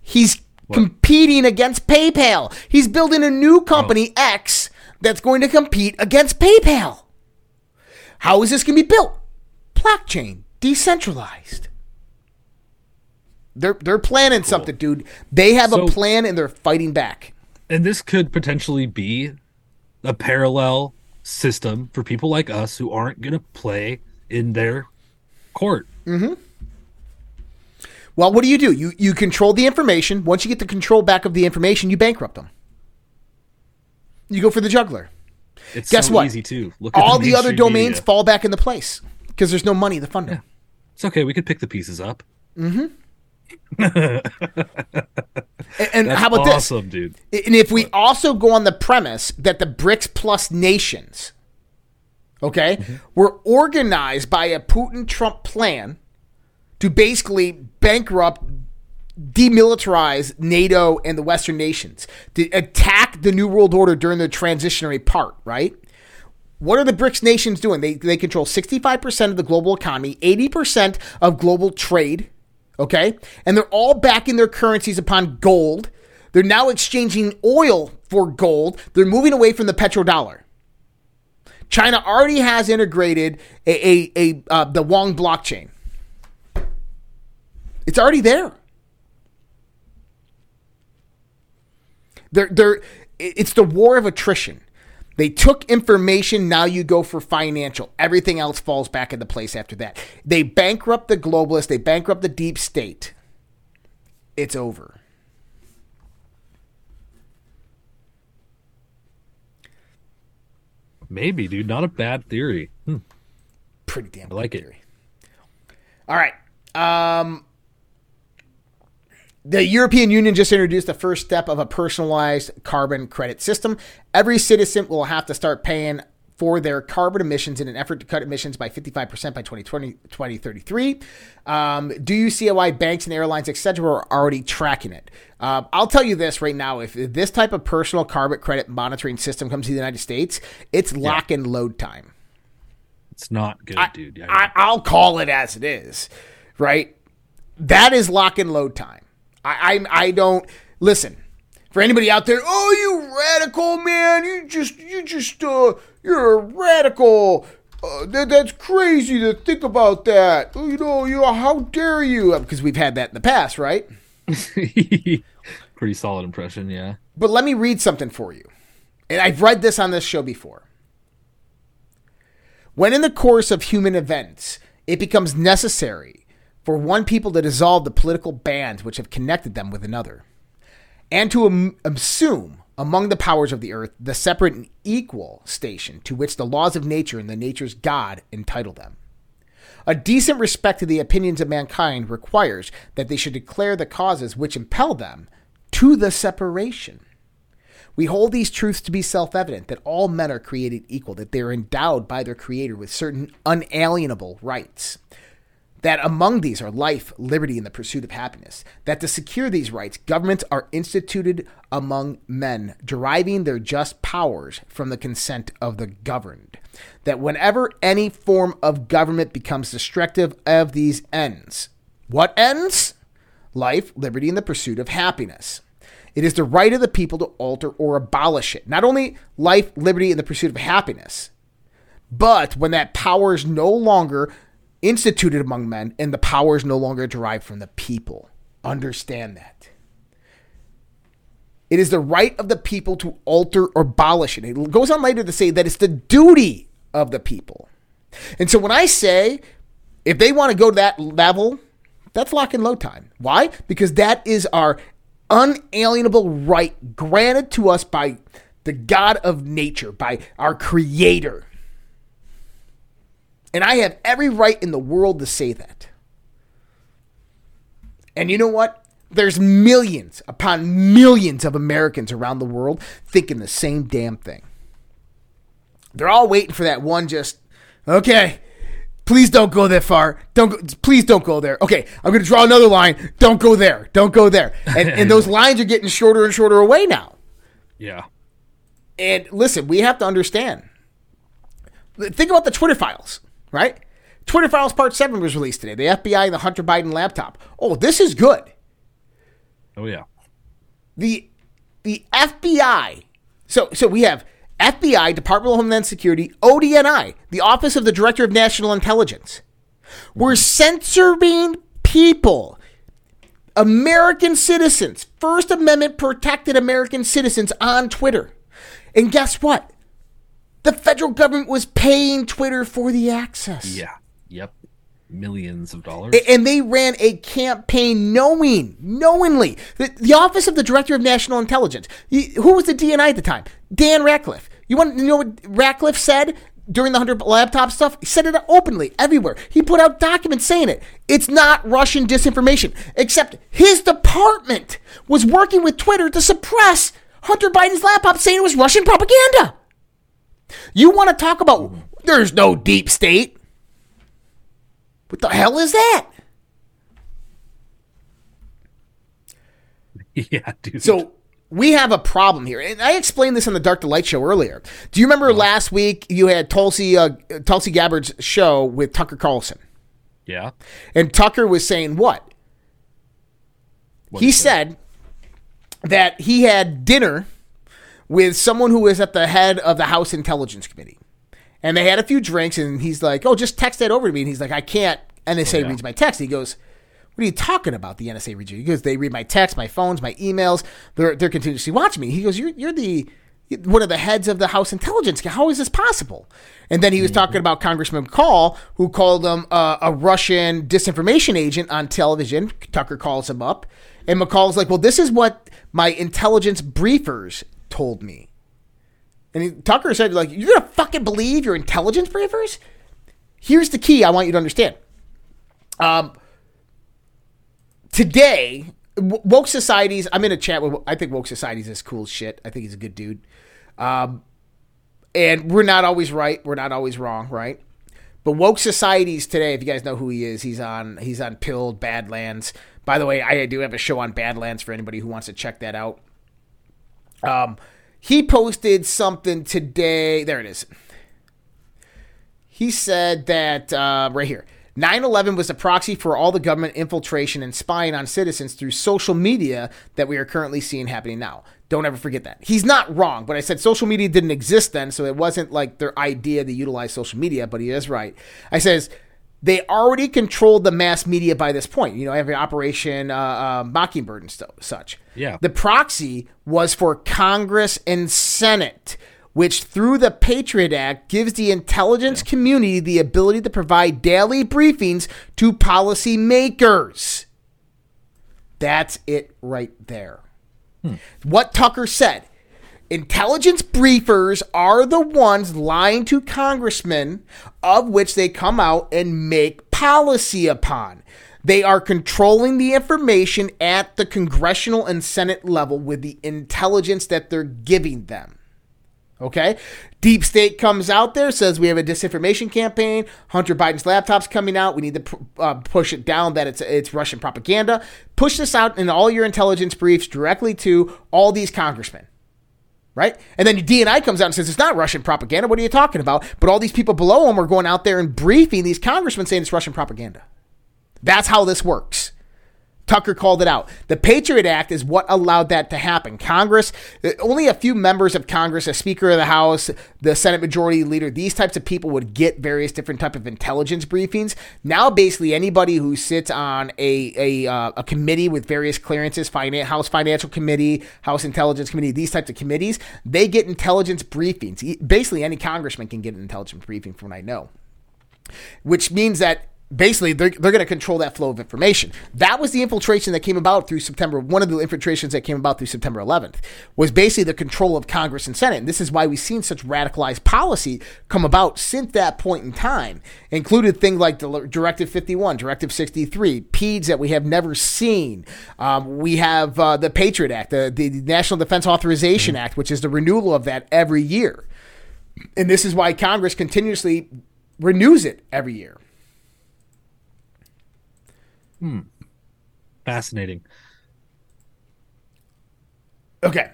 He's what? competing against PayPal. He's building a new company, oh. X, that's going to compete against PayPal. How is this going to be built? Blockchain, decentralized. They're they're planning cool. something, dude. They have so, a plan and they're fighting back and this could potentially be a parallel system for people like us who aren't going to play in their court. Mm-hmm. Well, what do you do? You you control the information. Once you get the control back of the information, you bankrupt them. You go for the juggler. It's Guess so what? Easy too. Look All the, the other domains media. fall back into place because there's no money to fund them. Yeah. It's okay. We could pick the pieces up. Mm-hmm. <laughs> and, and how about awesome, this, dude? And if we also go on the premise that the BRICS Plus nations, okay, mm-hmm. were organized by a Putin-Trump plan to basically bankrupt, demilitarize NATO and the Western nations, to attack the New World Order during the transitionary part, right? What are the BRICS nations doing? They, they control 65% of the global economy, 80% of global trade, okay? And they're all backing their currencies upon gold. They're now exchanging oil for gold. They're moving away from the petrodollar. China already has integrated a, a, a uh, the Wong blockchain. It's already there. They're, they're, it's the war of attrition. They took information, now you go for financial. Everything else falls back into place after that. They bankrupt the globalists, they bankrupt the deep state. It's over. Maybe, dude. Not a bad theory. Hmm. Pretty damn I like theory. It. All right. Um, the European Union just introduced the first step of a personalized carbon credit system. Every citizen will have to start paying for their carbon emissions in an effort to cut emissions by 55% by 2020, 2033. Um, do you see why banks and airlines, etc., are already tracking it? Uh, I'll tell you this right now: if this type of personal carbon credit monitoring system comes to the United States, it's lock and load time. It's not good, I, dude. I, I'll call it as it is, right? That is lock and load time. I, I, I don't listen. For anybody out there, oh, you radical man, you just, you just, uh, you're a radical. Uh, that, that's crazy to think about that. You know, you know, how dare you? Because we've had that in the past, right? <laughs> Pretty solid impression, yeah. But let me read something for you. And I've read this on this show before. When in the course of human events, it becomes necessary for one people to dissolve the political bands which have connected them with another, and to am- assume among the powers of the earth the separate and equal station to which the laws of nature and the nature's God entitle them. A decent respect to the opinions of mankind requires that they should declare the causes which impel them to the separation. We hold these truths to be self evident that all men are created equal, that they are endowed by their Creator with certain unalienable rights, that among these are life, liberty, and the pursuit of happiness, that to secure these rights, governments are instituted among men, deriving their just powers from the consent of the governed, that whenever any form of government becomes destructive of these ends, what ends? Life, liberty, and the pursuit of happiness. It is the right of the people to alter or abolish it. Not only life, liberty, and the pursuit of happiness, but when that power is no longer instituted among men and the power is no longer derived from the people. Understand that. It is the right of the people to alter or abolish it. It goes on later to say that it's the duty of the people. And so when I say if they want to go to that level, that's lock and load time. Why? Because that is our unalienable right granted to us by the God of nature, by our creator. And I have every right in the world to say that. And you know what? There's millions upon millions of Americans around the world thinking the same damn thing. They're all waiting for that one just, okay, please don't go that far. Don't go, please don't go there. Okay, I'm going to draw another line. Don't go there. Don't go there. <laughs> And, and those lines are getting shorter and shorter away now. Yeah. And listen, we have to understand. Think about the Twitter files, right? Twitter files part 7 was released today. The FBI and the Hunter Biden laptop. Oh, this is good. Oh yeah. The the FBI. So so we have FBI, Department of Homeland Security, ODNI, the Office of the Director of National Intelligence. We're censoring people, American citizens, First Amendment protected American citizens on Twitter. And guess what? The federal government was paying Twitter for the access. Yeah. Yep. Millions of dollars. And they ran a campaign knowing, knowingly. The, the Office of the Director of National Intelligence. Who was the DNI at the time? Dan Ratcliffe. You want to know what Ratcliffe said during the Hunter laptop stuff? He said it openly, everywhere. He put out documents saying it. It's not Russian disinformation, except his department was working with Twitter to suppress Hunter Biden's laptop saying it was Russian propaganda. You want to talk about there's no deep state? What the hell is that? <laughs> Yeah, dude. So we have a problem here, and I explained this on the Dark to Light show earlier. Do you remember last week you had Tulsi uh, Tulsi Gabbard's show with Tucker Carlson, yeah. and Tucker was saying what? What he is that? said that he had dinner with someone who was at the head of the House Intelligence Committee. And they had a few drinks, and he's like, Oh, just text that over to me. And he's like, I can't. NSA Oh, yeah. reads my text. He goes, What are you talking about? The NSA reads you. He goes, They read my text, my phones, my emails. They're, they're continuously watching me. He goes, You're, you're the. One of the heads of the House Intelligence. How is this possible? And then he was talking about Congressman McCaul, who called him uh, a Russian disinformation agent on television. Tucker calls him up, and McCaul's like, "Well, this is what my intelligence briefers told me." And he, Tucker said, "Like, you're gonna fucking believe your intelligence briefers?" Here's the key. I want you to understand. Um, today, woke societies. I'm in a chat with. I think woke societies is cool shit. I think he's a good dude. Um, and we're not always right. We're not always wrong, right? But woke societies today, if you guys know who he is, he's on he's on Pilled Badlands. By the way, I do have a show on Badlands for anybody who wants to check that out. Um, he posted something today. There it is. He said that uh, right here. 9 11 was a proxy for all the government infiltration and spying on citizens through social media that we are currently seeing happening now. Don't ever forget that. He's not wrong, but I said social media didn't exist then, so it wasn't like their idea to utilize social media, but he is right. I says they already controlled the mass media by this point. You know, every Operation uh, uh, Mockingbird and st- such. Yeah. The proxy was for Congress and Senate, which through the Patriot Act gives the intelligence community the ability to provide daily briefings to policymakers. That's it right there. What Tucker said. Intelligence briefers are the ones lying to congressmen, of which they come out and make policy upon. They are controlling the information at the congressional and Senate level with the intelligence that they're giving them. Okay? Deep State comes out there, says we have a disinformation campaign. Hunter Biden's laptop's coming out. We need to uh, push it down that it's it's Russian propaganda. Push this out in all your intelligence briefs directly to all these congressmen. Right? And then DNI comes out and says it's not Russian propaganda. What are you talking about? But all these people below him are going out there and briefing these congressmen saying it's Russian propaganda. That's how this works. Tucker called it out. The Patriot Act is what allowed that to happen. Congress, only a few members of Congress, a Speaker of the House, the Senate Majority Leader, these types of people would get various different type of intelligence briefings. Now, basically, anybody who sits on a a, uh, a committee with various clearances, finance, House Financial Committee, House Intelligence Committee, these types of committees, they get intelligence briefings. Basically, any congressman can get an intelligence briefing, from what I know which means that basically they're, they're going to control that flow of information. That was the infiltration that came about through september one of the infiltrations that came about through september 11th was basically the control of congress and senate. And this is why we've seen such radicalized policy come about since that point in time included things like directive 51 directive 63 peds that we have never seen. Um, we have uh, the patriot act the, the national defense authorization mm-hmm. act which is the renewal of that every year. And this is why congress continuously renews it every year Hmm. Fascinating. Okay.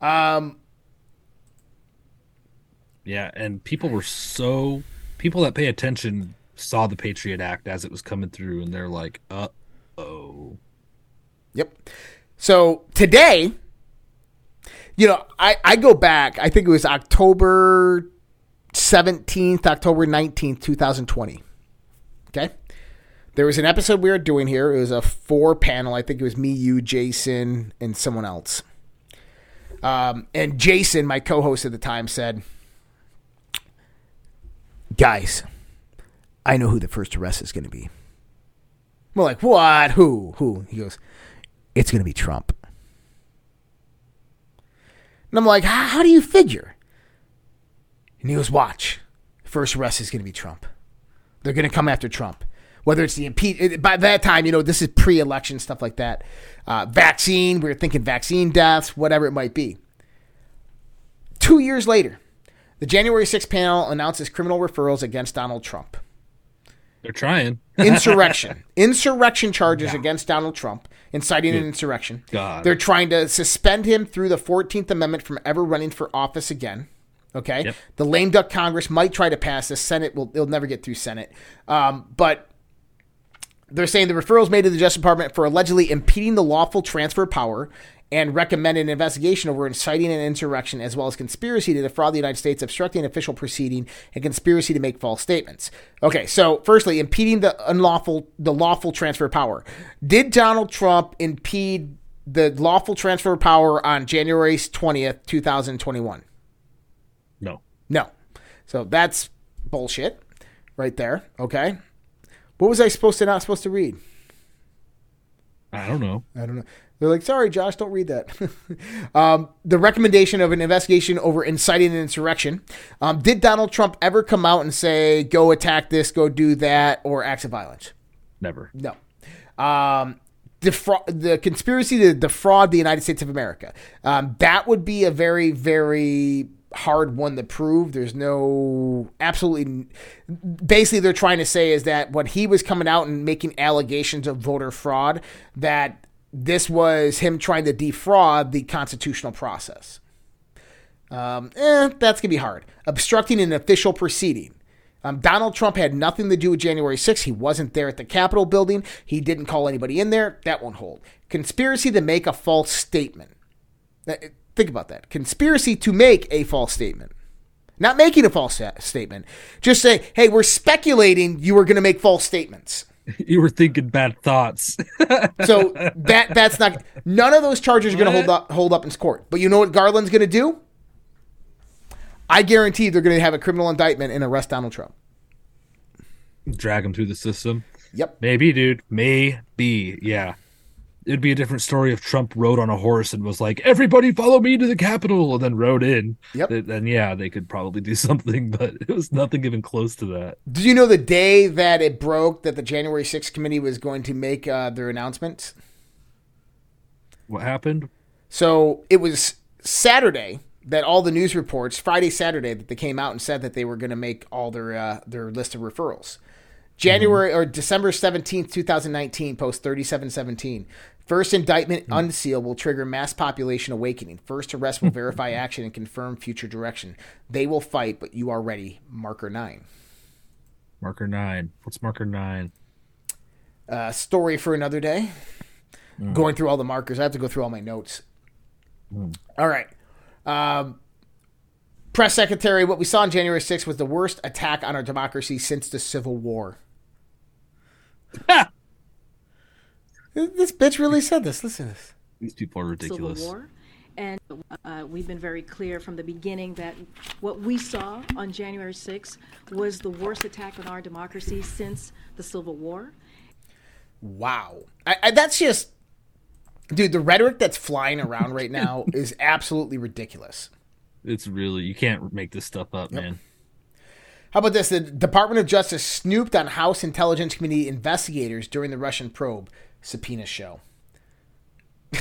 Um. Yeah, and people were so people that pay attention saw the Patriot Act as it was coming through, and they're like, "Uh oh." Yep. So today, you know, I I go back. I think it was October seventeenth, October nineteenth, two thousand twenty. Okay. There was an episode we were doing here. It was a four panel. I think it was me, you, Jason, and someone else. Um, and Jason, my co host at the time, said, Guys, I know who the first arrest is going to be. We're like, What? Who? Who? He goes, It's going to be Trump. And I'm like, How do you figure? And he goes, Watch. First arrest is going to be Trump. They're going to come after Trump whether it's the impeach. By that time, you know, this is pre-election stuff like that. Uh, vaccine, we are thinking vaccine deaths, whatever it might be. Two years later, the January 6th panel announces criminal referrals against Donald Trump. They're trying. <laughs> insurrection. Insurrection charges yeah. against Donald Trump, inciting an insurrection. God. They're trying to suspend him through the 14th Amendment from ever running for office again. Okay. Yep. The lame duck Congress might try to pass this. Senate will, it'll never get through Senate. Um, but they're saying the referrals made to the Justice Department for allegedly impeding the lawful transfer of power and recommended an investigation over inciting an insurrection as well as conspiracy to defraud the United States, obstructing official proceeding, and conspiracy to make false statements. Okay, so firstly, impeding the unlawful the lawful transfer of power. Did Donald Trump impede the lawful transfer of power on January 20th, 2021? No. No. So that's bullshit right there, okay? What was I supposed to not supposed to read? I don't know. I don't know. They're like, sorry, Josh, don't read that. <laughs> um, the recommendation of an investigation over inciting an insurrection. Um, did Donald Trump ever come out and say, go attack this, go do that, or acts of violence? Never. No. Um, defra- the conspiracy to defraud the United States of America. Um, that would be a very, very hard one to prove. There's no absolutely. Basically, they're trying to say is that when he was coming out and making allegations of voter fraud, that this was him trying to defraud the constitutional process. Um, eh, that's gonna be hard. Obstructing an official proceeding. Um, Donald Trump had nothing to do with January 6th. He wasn't there at the Capitol building. He didn't call anybody in there. That won't hold. Conspiracy to make a false statement. Think about that. Conspiracy to make a false statement. Not making a false statement. Just say, hey, we're speculating you were going to make false statements. <laughs> You were thinking bad thoughts. <laughs> so that that's not none of those charges are going to hold up hold up in court. But you know what Garland's going to do? I guarantee they're going to have a criminal indictment and arrest Donald Trump. Drag him through the system. Yep. Maybe, dude. Maybe. Yeah it'd be a different story if Trump rode on a horse and was like, "Everybody, follow me to the Capitol," and then rode in. Yep. Then yeah, they could probably do <laughs> something, but it was nothing even close to that. Did you know the day that it broke that the January 6th committee was going to make uh, their announcement? What happened? So it was Saturday that all the news reports, Friday, Saturday, that they came out and said that they were going to make all their uh, their list of referrals. January or December 17th, 2019, post 3717. First indictment unseal will trigger mass population awakening. First arrest will verify <laughs> action and confirm future direction. They will fight, but you are ready. Marker 9. Marker 9. What's marker 9? Uh, story for another day. going through all the markers. I have to go through all my notes. All right. Um, press secretary, what we saw on January 6th was the worst attack on our democracy since the Civil War. <laughs> This bitch really said this. Listen to this. These people are ridiculous. Civil War. And uh, we've been very clear from the beginning that what we saw on January 6th was the worst attack on our democracy since the Civil War. Wow. I, I, that's just, dude, the rhetoric that's flying around right now <laughs> is absolutely ridiculous. It's really you can't make this stuff up, man. How about this? The Department of Justice snooped on House Intelligence Committee investigators during the Russian probe subpoena show. <laughs>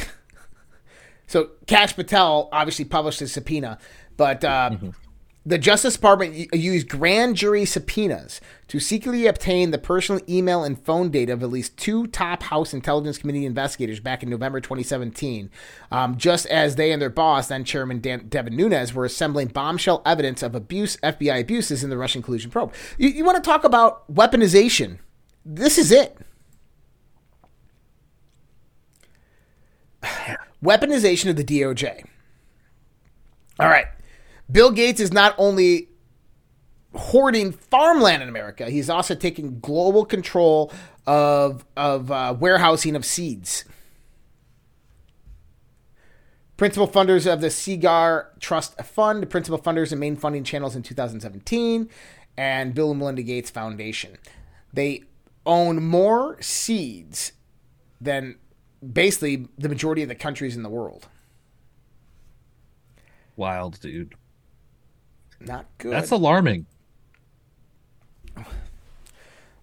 so Kash Patel obviously published his subpoena, but uh, the Justice Department used grand jury subpoenas to secretly obtain the personal email and phone data of at least two top House Intelligence Committee investigators back in November 2017, um, just as they and their boss, then Chairman Dan- Devin Nunes, were assembling bombshell evidence of abuse, FBI abuses in the Russian collusion probe. You, you want to talk about weaponization? This is it. <sighs> Weaponization of the DOJ. All right. Bill Gates is not only hoarding farmland in America, he's also taking global control of, of uh, warehousing of seeds. Principal funders of the Cigar Trust Fund, principal funders and main funding channels in 2017, and Bill and Melinda Gates Foundation. They own more seeds than basically the majority of the countries in the world. Wild, dude. Not good. That's alarming.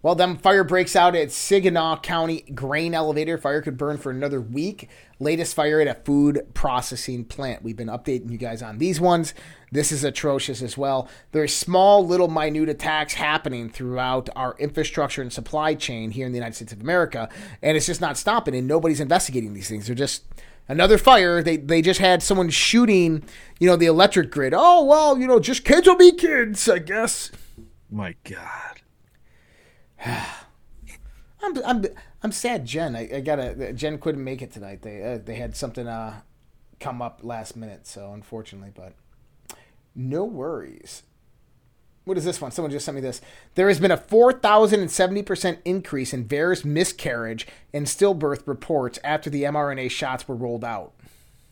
Well, then fire breaks out at Saginaw County grain elevator. Fire could burn for another week. Latest fire at a food processing plant. We've been updating you guys on these ones. This is atrocious as well. There's small, little, minute attacks happening throughout our infrastructure and supply chain here in the United States of America, and it's just not stopping. And nobody's investigating these things. They're just another fire. They they just had someone shooting, you know, the electric grid. Oh well, you know, just kids will be kids, I guess. My God. <sighs> I'm I'm I'm sad. Jen, I, I gotta. Jen couldn't make it tonight. They uh, they had something uh come up last minute, so unfortunately, but no worries. What is this one? Someone just sent me this. There has been a 4,070% increase in VAERS miscarriage and stillbirth reports after the mRNA shots were rolled out.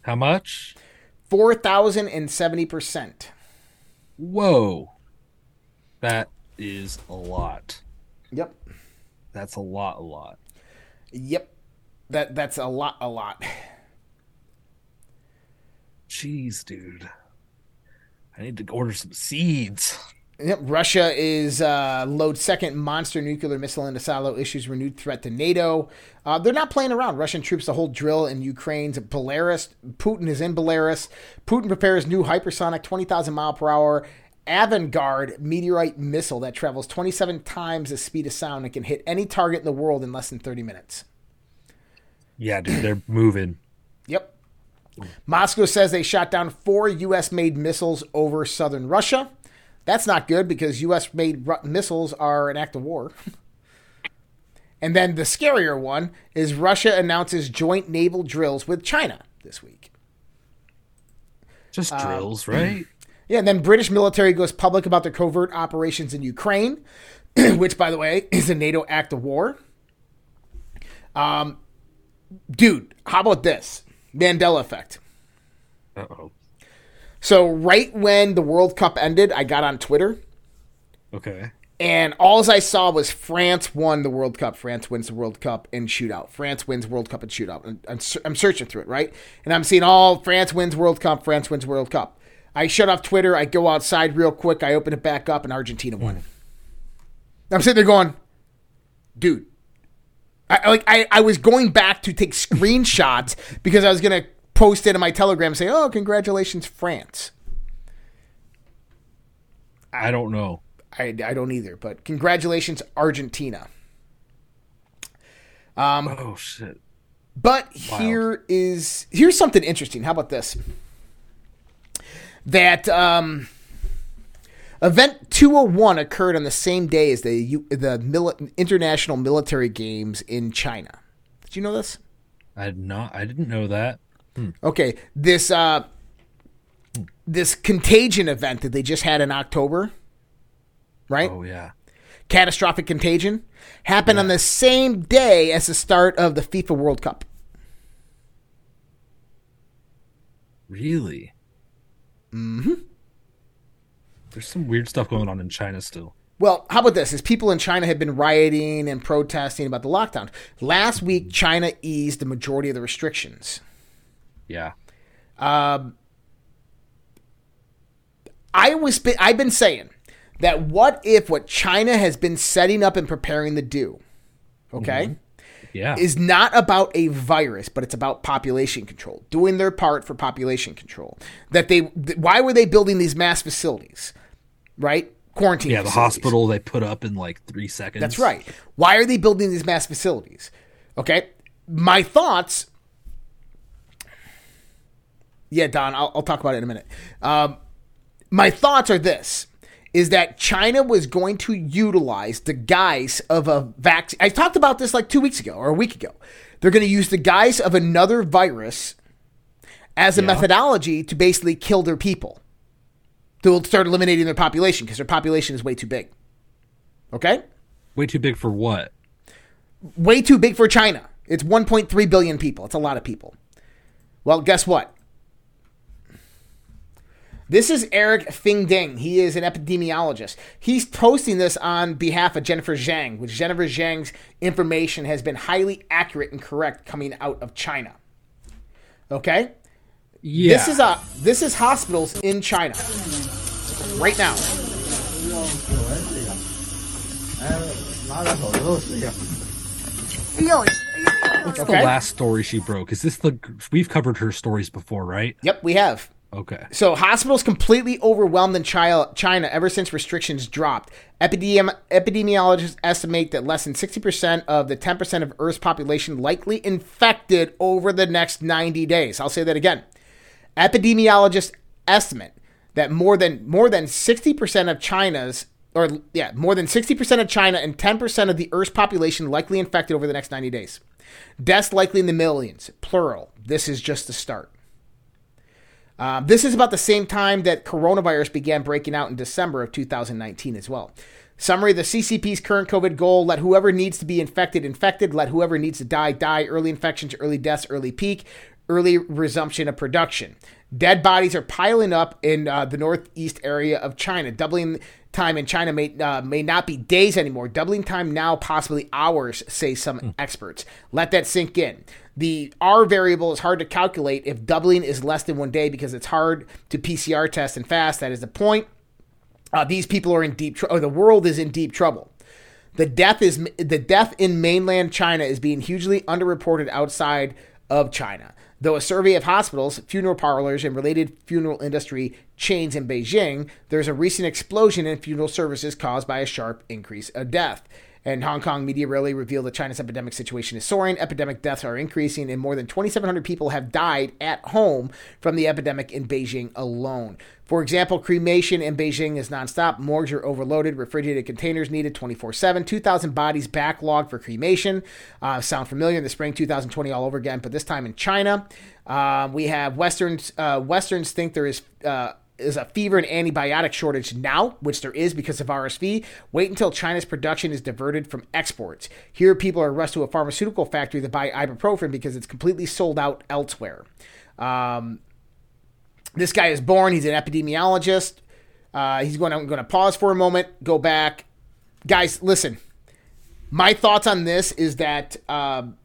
How much? 4,070%. Whoa. That is a lot. Yep. That's a lot, a lot. Yep. That that's a lot a lot. Jeez, dude. I need to order some seeds. Yep, Russia is uh, load second monster nuclear missile into silo issues renewed threat to NATO. Uh, they're not playing around. Russian troops to hold drill in Ukraine's Belarus. Putin is in Belarus. Putin prepares new hypersonic 20,000 mile per hour Avangard meteorite missile that travels 27 times the speed of sound and can hit any target in the world in less than 30 minutes. Yeah, dude, they're moving. Yep. Moscow says they shot down four U.S. made missiles over southern Russia. That's not good because U.S. made missiles are an act of war. and then the scarier one is Russia announces joint naval drills with China this week. Just drills, right? <clears throat> Yeah, and then British military goes public about their covert operations in Ukraine, <clears throat> which, by the way, <clears throat> is a NATO act of war. Um, dude, how about this Mandela effect? Uh oh. So right when the World Cup ended, I got on Twitter, Okay. and all I saw was France won the World Cup. France wins the World Cup in shootout. France wins World Cup in shootout. And I'm, I'm searching through it, right? And I'm seeing all France wins World Cup. France wins World Cup. I shut off Twitter. I go outside real quick. I open it back up, and Argentina won. I'm sitting there going, dude. I, I- like I, I was going back to take screenshots because I was gonna post it in my Telegram say, "Oh, congratulations, France." I don't know. I, I don't either, but congratulations, Argentina. Oh shit. But here is here's something interesting. How about this? That um, event 201 occurred on the same day as the U- the international military games in China. Did you know this? I did not. I didn't know that. Okay, this uh, this contagion event that they just had in October, right? Oh yeah. Catastrophic contagion happened on the same day as the start of the FIFA World Cup. Really? Mm-hmm. There's some weird stuff going on in China still. Well, how about this? As people in China have been rioting and protesting about the lockdown, last week China eased the majority of the restrictions. Yeah. Um, I was I've been saying that what if what China has been setting up and preparing to do, okay, mm-hmm. Yeah. is not about a virus, but it's about population control, doing their part for population control. That they th- why were they building these mass facilities, right? Quarantine. yeah, the facilities. hospital they put up in like three seconds. That's right. Why are they building these mass facilities? Okay. My thoughts. Yeah, Don, I'll, I'll talk about it in a minute. Um, my thoughts are this is that China was going to utilize the guise of a vaccine. I talked about this like two weeks ago or a week ago. They're going to use the guise of another virus as a Yeah. methodology to basically kill their people. They'll start eliminating their population because their population is way too big. Okay? Way too big for what? way too big for China. It's 1.3 billion people. It's a lot of people. Well, guess what? This is Eric Feigl-Ding. He is an epidemiologist. He's posting this on behalf of Jennifer Zeng, which Jennifer Zeng's information has been highly accurate and correct coming out of China. Okay? Yeah. This is a this is hospitals in China right now. What's okay. the last story she broke? Is this the we've covered her stories before, right? Yep, we have. Okay. So hospitals completely overwhelmed in China, ever since restrictions dropped. Epidemi- epidemiologists estimate that less than 60% of the 10% of Earth's population likely infected over the next 90 days. I'll say that again. Epidemiologists estimate that more than more than 60% of China's or yeah, more than 60% of China and 10% of the Earth's population likely infected over the next 90 days. Deaths likely in the millions, plural. This is just the start. Um, this is about the same time that coronavirus began breaking out in December of 2019 as well. Summary the CCP's current COVID goal let whoever needs to be infected, infected, let whoever needs to die, die, early infections, early deaths, early peak, early resumption of production. Dead bodies are piling up in uh, the northeast area of China. Doubling time in China may, uh, may not be days anymore. Doubling time now, possibly hours, say some experts. Let that sink in. The R variable is hard to calculate if doubling is less than one day because it's hard to PCR test and fast. That is the point. Uh, these people are in deep trouble. The world is in deep trouble. The death is the death in mainland China is being hugely underreported outside of China. Though a survey of hospitals, funeral parlors, and related funeral industry chains in Beijing, there's a recent explosion in funeral services caused by a sharp increase of death. And Hong Kong media rarely reveal that China's epidemic situation is soaring. Epidemic deaths are increasing, and more than 2,700 people have died at home from the epidemic in Beijing alone. For example, cremation in Beijing is nonstop. Morgues are overloaded. Refrigerated containers needed 24 7. 2,000 bodies backlogged for cremation. Uh, sound familiar in the spring 2020 all over again, but this time in China. Um, we have Westerns. Uh, Westerns think there is. Is a fever and antibiotic shortage now, which there is because of RSV. Wait until China's production is diverted from exports. Here, people are rushed to a pharmaceutical factory to buy ibuprofen because it's completely sold out elsewhere. Um, this guy is born. He's an epidemiologist. Uh, he's going. I'm going to pause for a moment. Go back, guys. Listen. My thoughts on this is that um,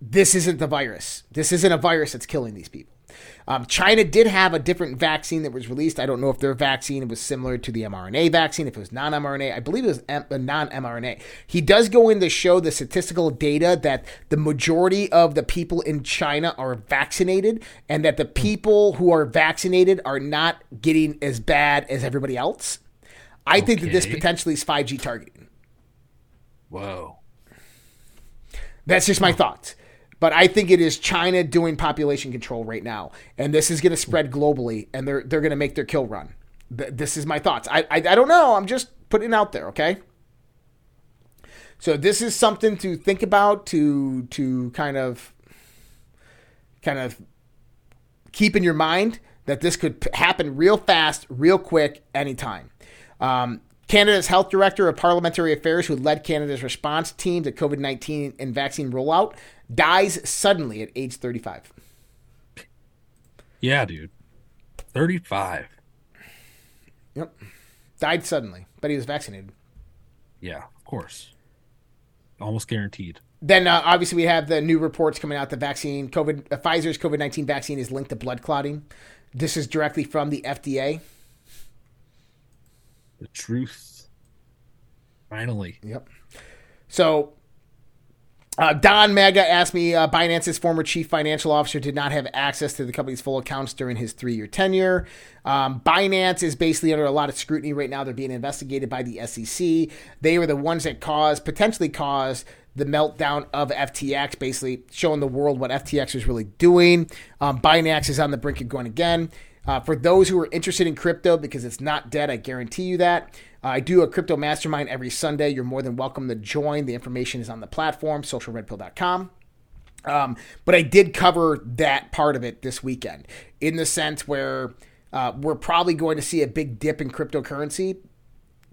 this isn't the virus. This isn't a virus that's killing these people. Um, China did have a different vaccine that was released. I don't know if their vaccine was similar to the mRNA vaccine, if it was non mRNA. I believe it was M- non mRNA. He does go in to show the statistical data that the majority of the people in China are vaccinated and that the people who are vaccinated are not getting as bad as everybody else. I think that this potentially is 5G targeting. Whoa. That's just my thoughts. But I think it is China doing population control right now, and this is going to spread globally, and they're they're going to make their kill run. This is my thoughts. I, I I don't know. I'm just putting it out there. Okay. So this is something to think about to to kind of kind of keep in your mind that this could happen real fast, real quick, anytime. Um, Canada's health director of parliamentary affairs, who led Canada's response team to COVID 19 and vaccine rollout, dies suddenly at age 35. Yeah, dude. 35. Yep. Died suddenly, but he was vaccinated. Yeah, of course. Almost guaranteed. Then uh, obviously we have the new reports coming out. The vaccine, COVID, uh, Pfizer's COVID nineteen vaccine is linked to blood clotting. This is directly from the FDA. The truth. Finally. Yep. So uh, Don Maga asked me, uh, Binance's former chief financial officer did not have access to the company's full accounts during his three year tenure. Um, Binance is basically under a lot of scrutiny right now. They're being investigated by the SEC. They were the ones that caused, potentially caused, the meltdown of FTX, basically showing the world what FTX was really doing. Um, Binance is on the brink of going again. Uh, for those who are interested in crypto, because it's not dead, I guarantee you that. Uh, I do a crypto mastermind every Sunday. You're more than welcome to join. The information is on the platform, socialredpill.com. Um, but I did cover that part of it this weekend in the sense where uh, we're probably going to see a big dip in cryptocurrency.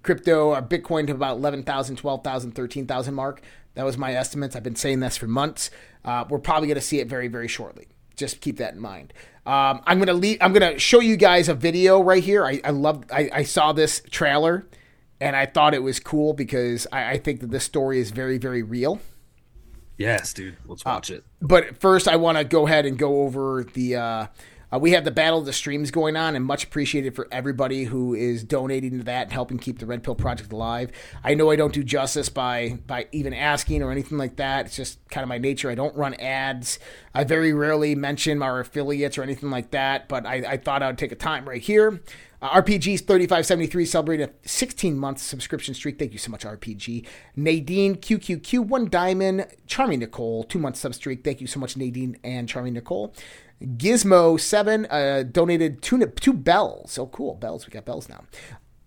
Crypto or Bitcoin to about 11,000, 12,000, 13,000 mark. That was my estimates. I've been saying this for months. Uh, we're probably going to see it very, very shortly. Just keep that in mind. Um, I'm gonna leave, I'm gonna show you guys a video right here. I, I love I, I saw this trailer and I thought it was cool because I, I think that this story is very very real. Yes, dude. Let's watch it. But first, I want to go ahead and go over the. Uh, uh, we have the Battle of the Streams going on, and much appreciated for everybody who is donating to that and helping keep the Red Pill Project alive. I know I don't do justice by by even asking or anything like that. It's just kind of my nature. I don't run ads. I very rarely mention our affiliates or anything like that. But I, I thought I would take a time right here. Uh, RPG's 3573 celebrating a 16 month subscription streak. Thank you so much, RPG. Nadine QQQ, one diamond. Charming Nicole, two month sub streak. Thank you so much, Nadine and Charming Nicole. Gizmo seven uh, donated two two bells. Oh, cool bells. We got bells now.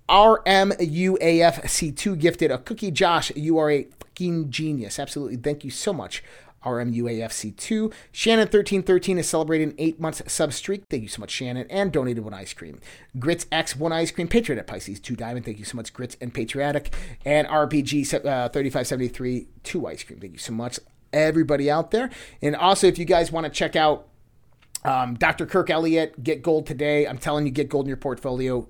RMUAFC2 gifted a cookie. Josh, you are a fucking genius. Absolutely. Thank you so much. RMUAFC2. Shannon1313 is celebrating eight months sub streak. Thank you so much, Shannon. And donated one ice cream. Grits X, one ice cream. Patriot at Pisces, two diamond. Thank you so much, Grits and Patriotic. And RPG uh, 3573, two ice cream. Thank you so much, everybody out there. And also, if you guys want to check out um, Dr. Kirk Elliott, get gold today. I'm telling you, get gold in your portfolio.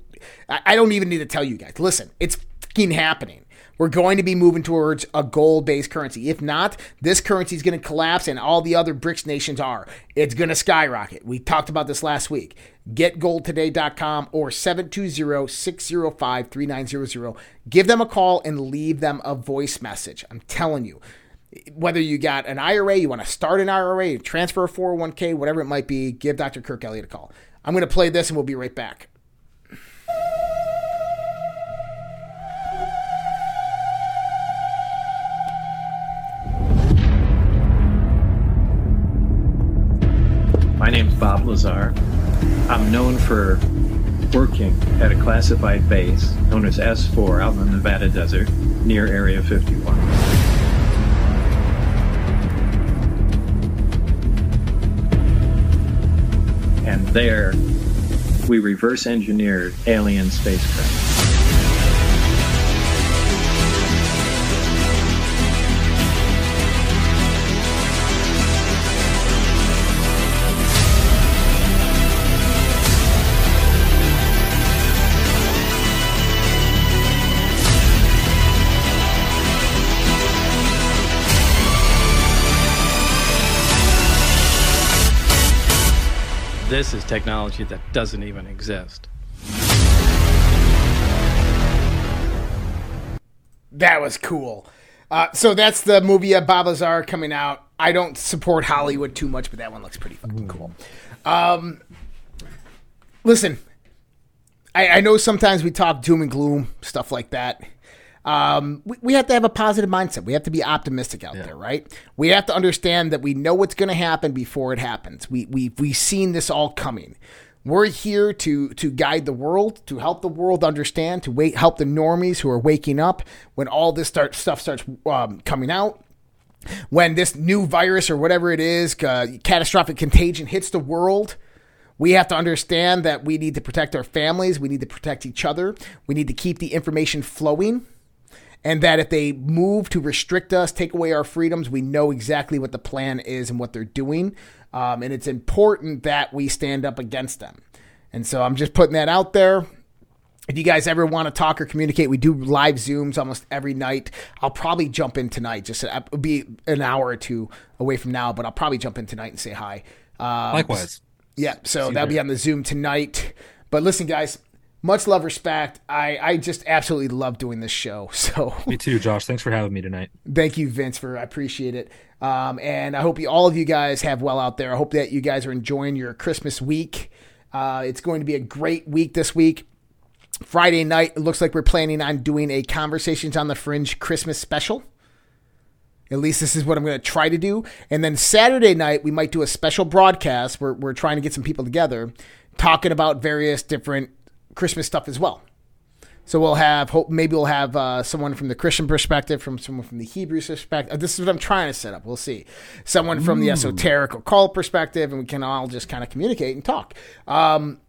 I, I don't even need to tell you guys. Listen, it's fucking happening. We're going to be moving towards a gold based currency. If not, this currency is going to collapse, and all the other BRICS nations are. It's going to skyrocket. We talked about this last week. GetGoldToday.com or 720 605 3900. Give them a call and leave them a voice message. I'm telling you whether you got an IRA, you want to start an IRA, transfer a 401k, whatever it might be, give Dr. Kirk Elliott a call. I'm going to play this and we'll be right back. My name's Bob Lazar. I'm known for working at a classified base known as S4 out in the Nevada desert near Area 51. And there we reverse engineered alien spacecraft. This is technology that doesn't even exist. That was cool. Uh, so that's the movie of Bob Lazar coming out. I don't support Hollywood too much, but that one looks pretty fucking cool. Um, listen, I, I know sometimes we talk doom and gloom, stuff like that. Um, we, we have to have a positive mindset. We have to be optimistic out there, right? We have to understand that we know what's going to happen before it happens. We, we, we've seen this all coming. We're here to to guide the world, to help the world understand, to wait, help the normies who are waking up when all this start, stuff starts um, coming out. when this new virus or whatever it is, uh, catastrophic contagion hits the world, we have to understand that we need to protect our families, we need to protect each other, we need to keep the information flowing. And that if they move to restrict us, take away our freedoms, we know exactly what the plan is and what they're doing. Um, and it's important that we stand up against them. And so I'm just putting that out there. If you guys ever want to talk or communicate, we do live Zooms almost every night. I'll probably jump in tonight. Just uh, it'll be an hour or two away from now, but I'll probably jump in tonight and say hi. Um, Likewise. Yeah, so that'll be on the Zoom tonight. But listen, guys, much love, respect. I I just absolutely love doing this show. <laughs> So Me too, Josh. Thanks for having me tonight. thank you, Vince, for I appreciate it. Um, and I hope you, all of you guys have well out there. I hope that you guys are enjoying your Christmas week. Uh, it's going to be a great week this week. Friday night, it looks like we're planning on doing a Conversations on the Fringe Christmas special. At least this is what I'm going to try to do. And then Saturday night, we might do a special broadcast. We're, we're trying to get some people together talking about various different Christmas stuff as well. So we'll have, hope maybe we'll have uh, someone from the Christian perspective, from someone from the Hebrew perspective. This is what I'm trying to set up. We'll see. Someone from the esoteric occult perspective, and we can all just kind of communicate and talk. Um,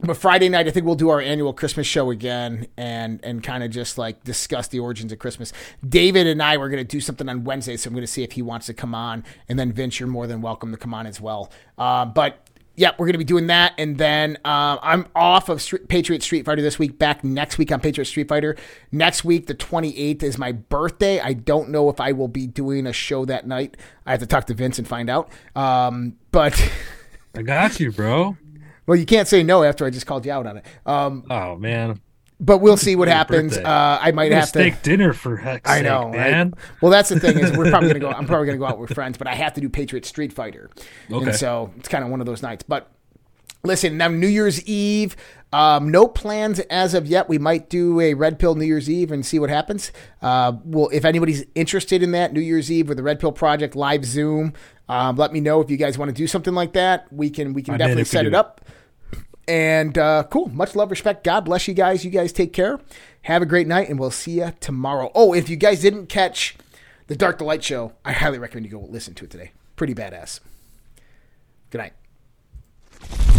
but Friday night, I think we'll do our annual Christmas show again and and kind of just like discuss the origins of Christmas. David and I were going to do something on Wednesday, so I'm going to see if he wants to come on. And then Vince, you're more than welcome to come on as well. Uh, but yeah, we're going to be doing that. And then uh, I'm off of Street, Patriot Street Fighter this week. Back next week on Patriot Street Fighter. Next week, the 28th, is my birthday. I don't know if I will be doing a show that night. I have to talk to Vince and find out. Um, but. I got you, bro. <laughs> Well, you can't say no after I just called you out on it. Um, Oh man, but we'll see what happens. Uh, I might We're gonna have to. steak dinner for heck's I sake, know, man. right? Well, that's the thing is we're probably gonna go. <laughs> I'm probably gonna go out with friends, but I have to do Patriot Street Fighter, Okay. and so it's kind of one of those nights. But listen, now New Year's Eve, um, no plans as of yet. We might do a Red Pill New Year's Eve and see what happens. Uh, well, if anybody's interested in that New Year's Eve with the Red Pill Project live Zoom, um, let me know if you guys want to do something like that. We can we can I'm definitely set do it it. up. And uh, cool. Much love, respect. God bless you guys. You guys take care. Have a great night, and we'll see you tomorrow. Oh, if you guys didn't catch the Dark Delight show, I highly recommend you go listen to it today. Pretty badass. Good night.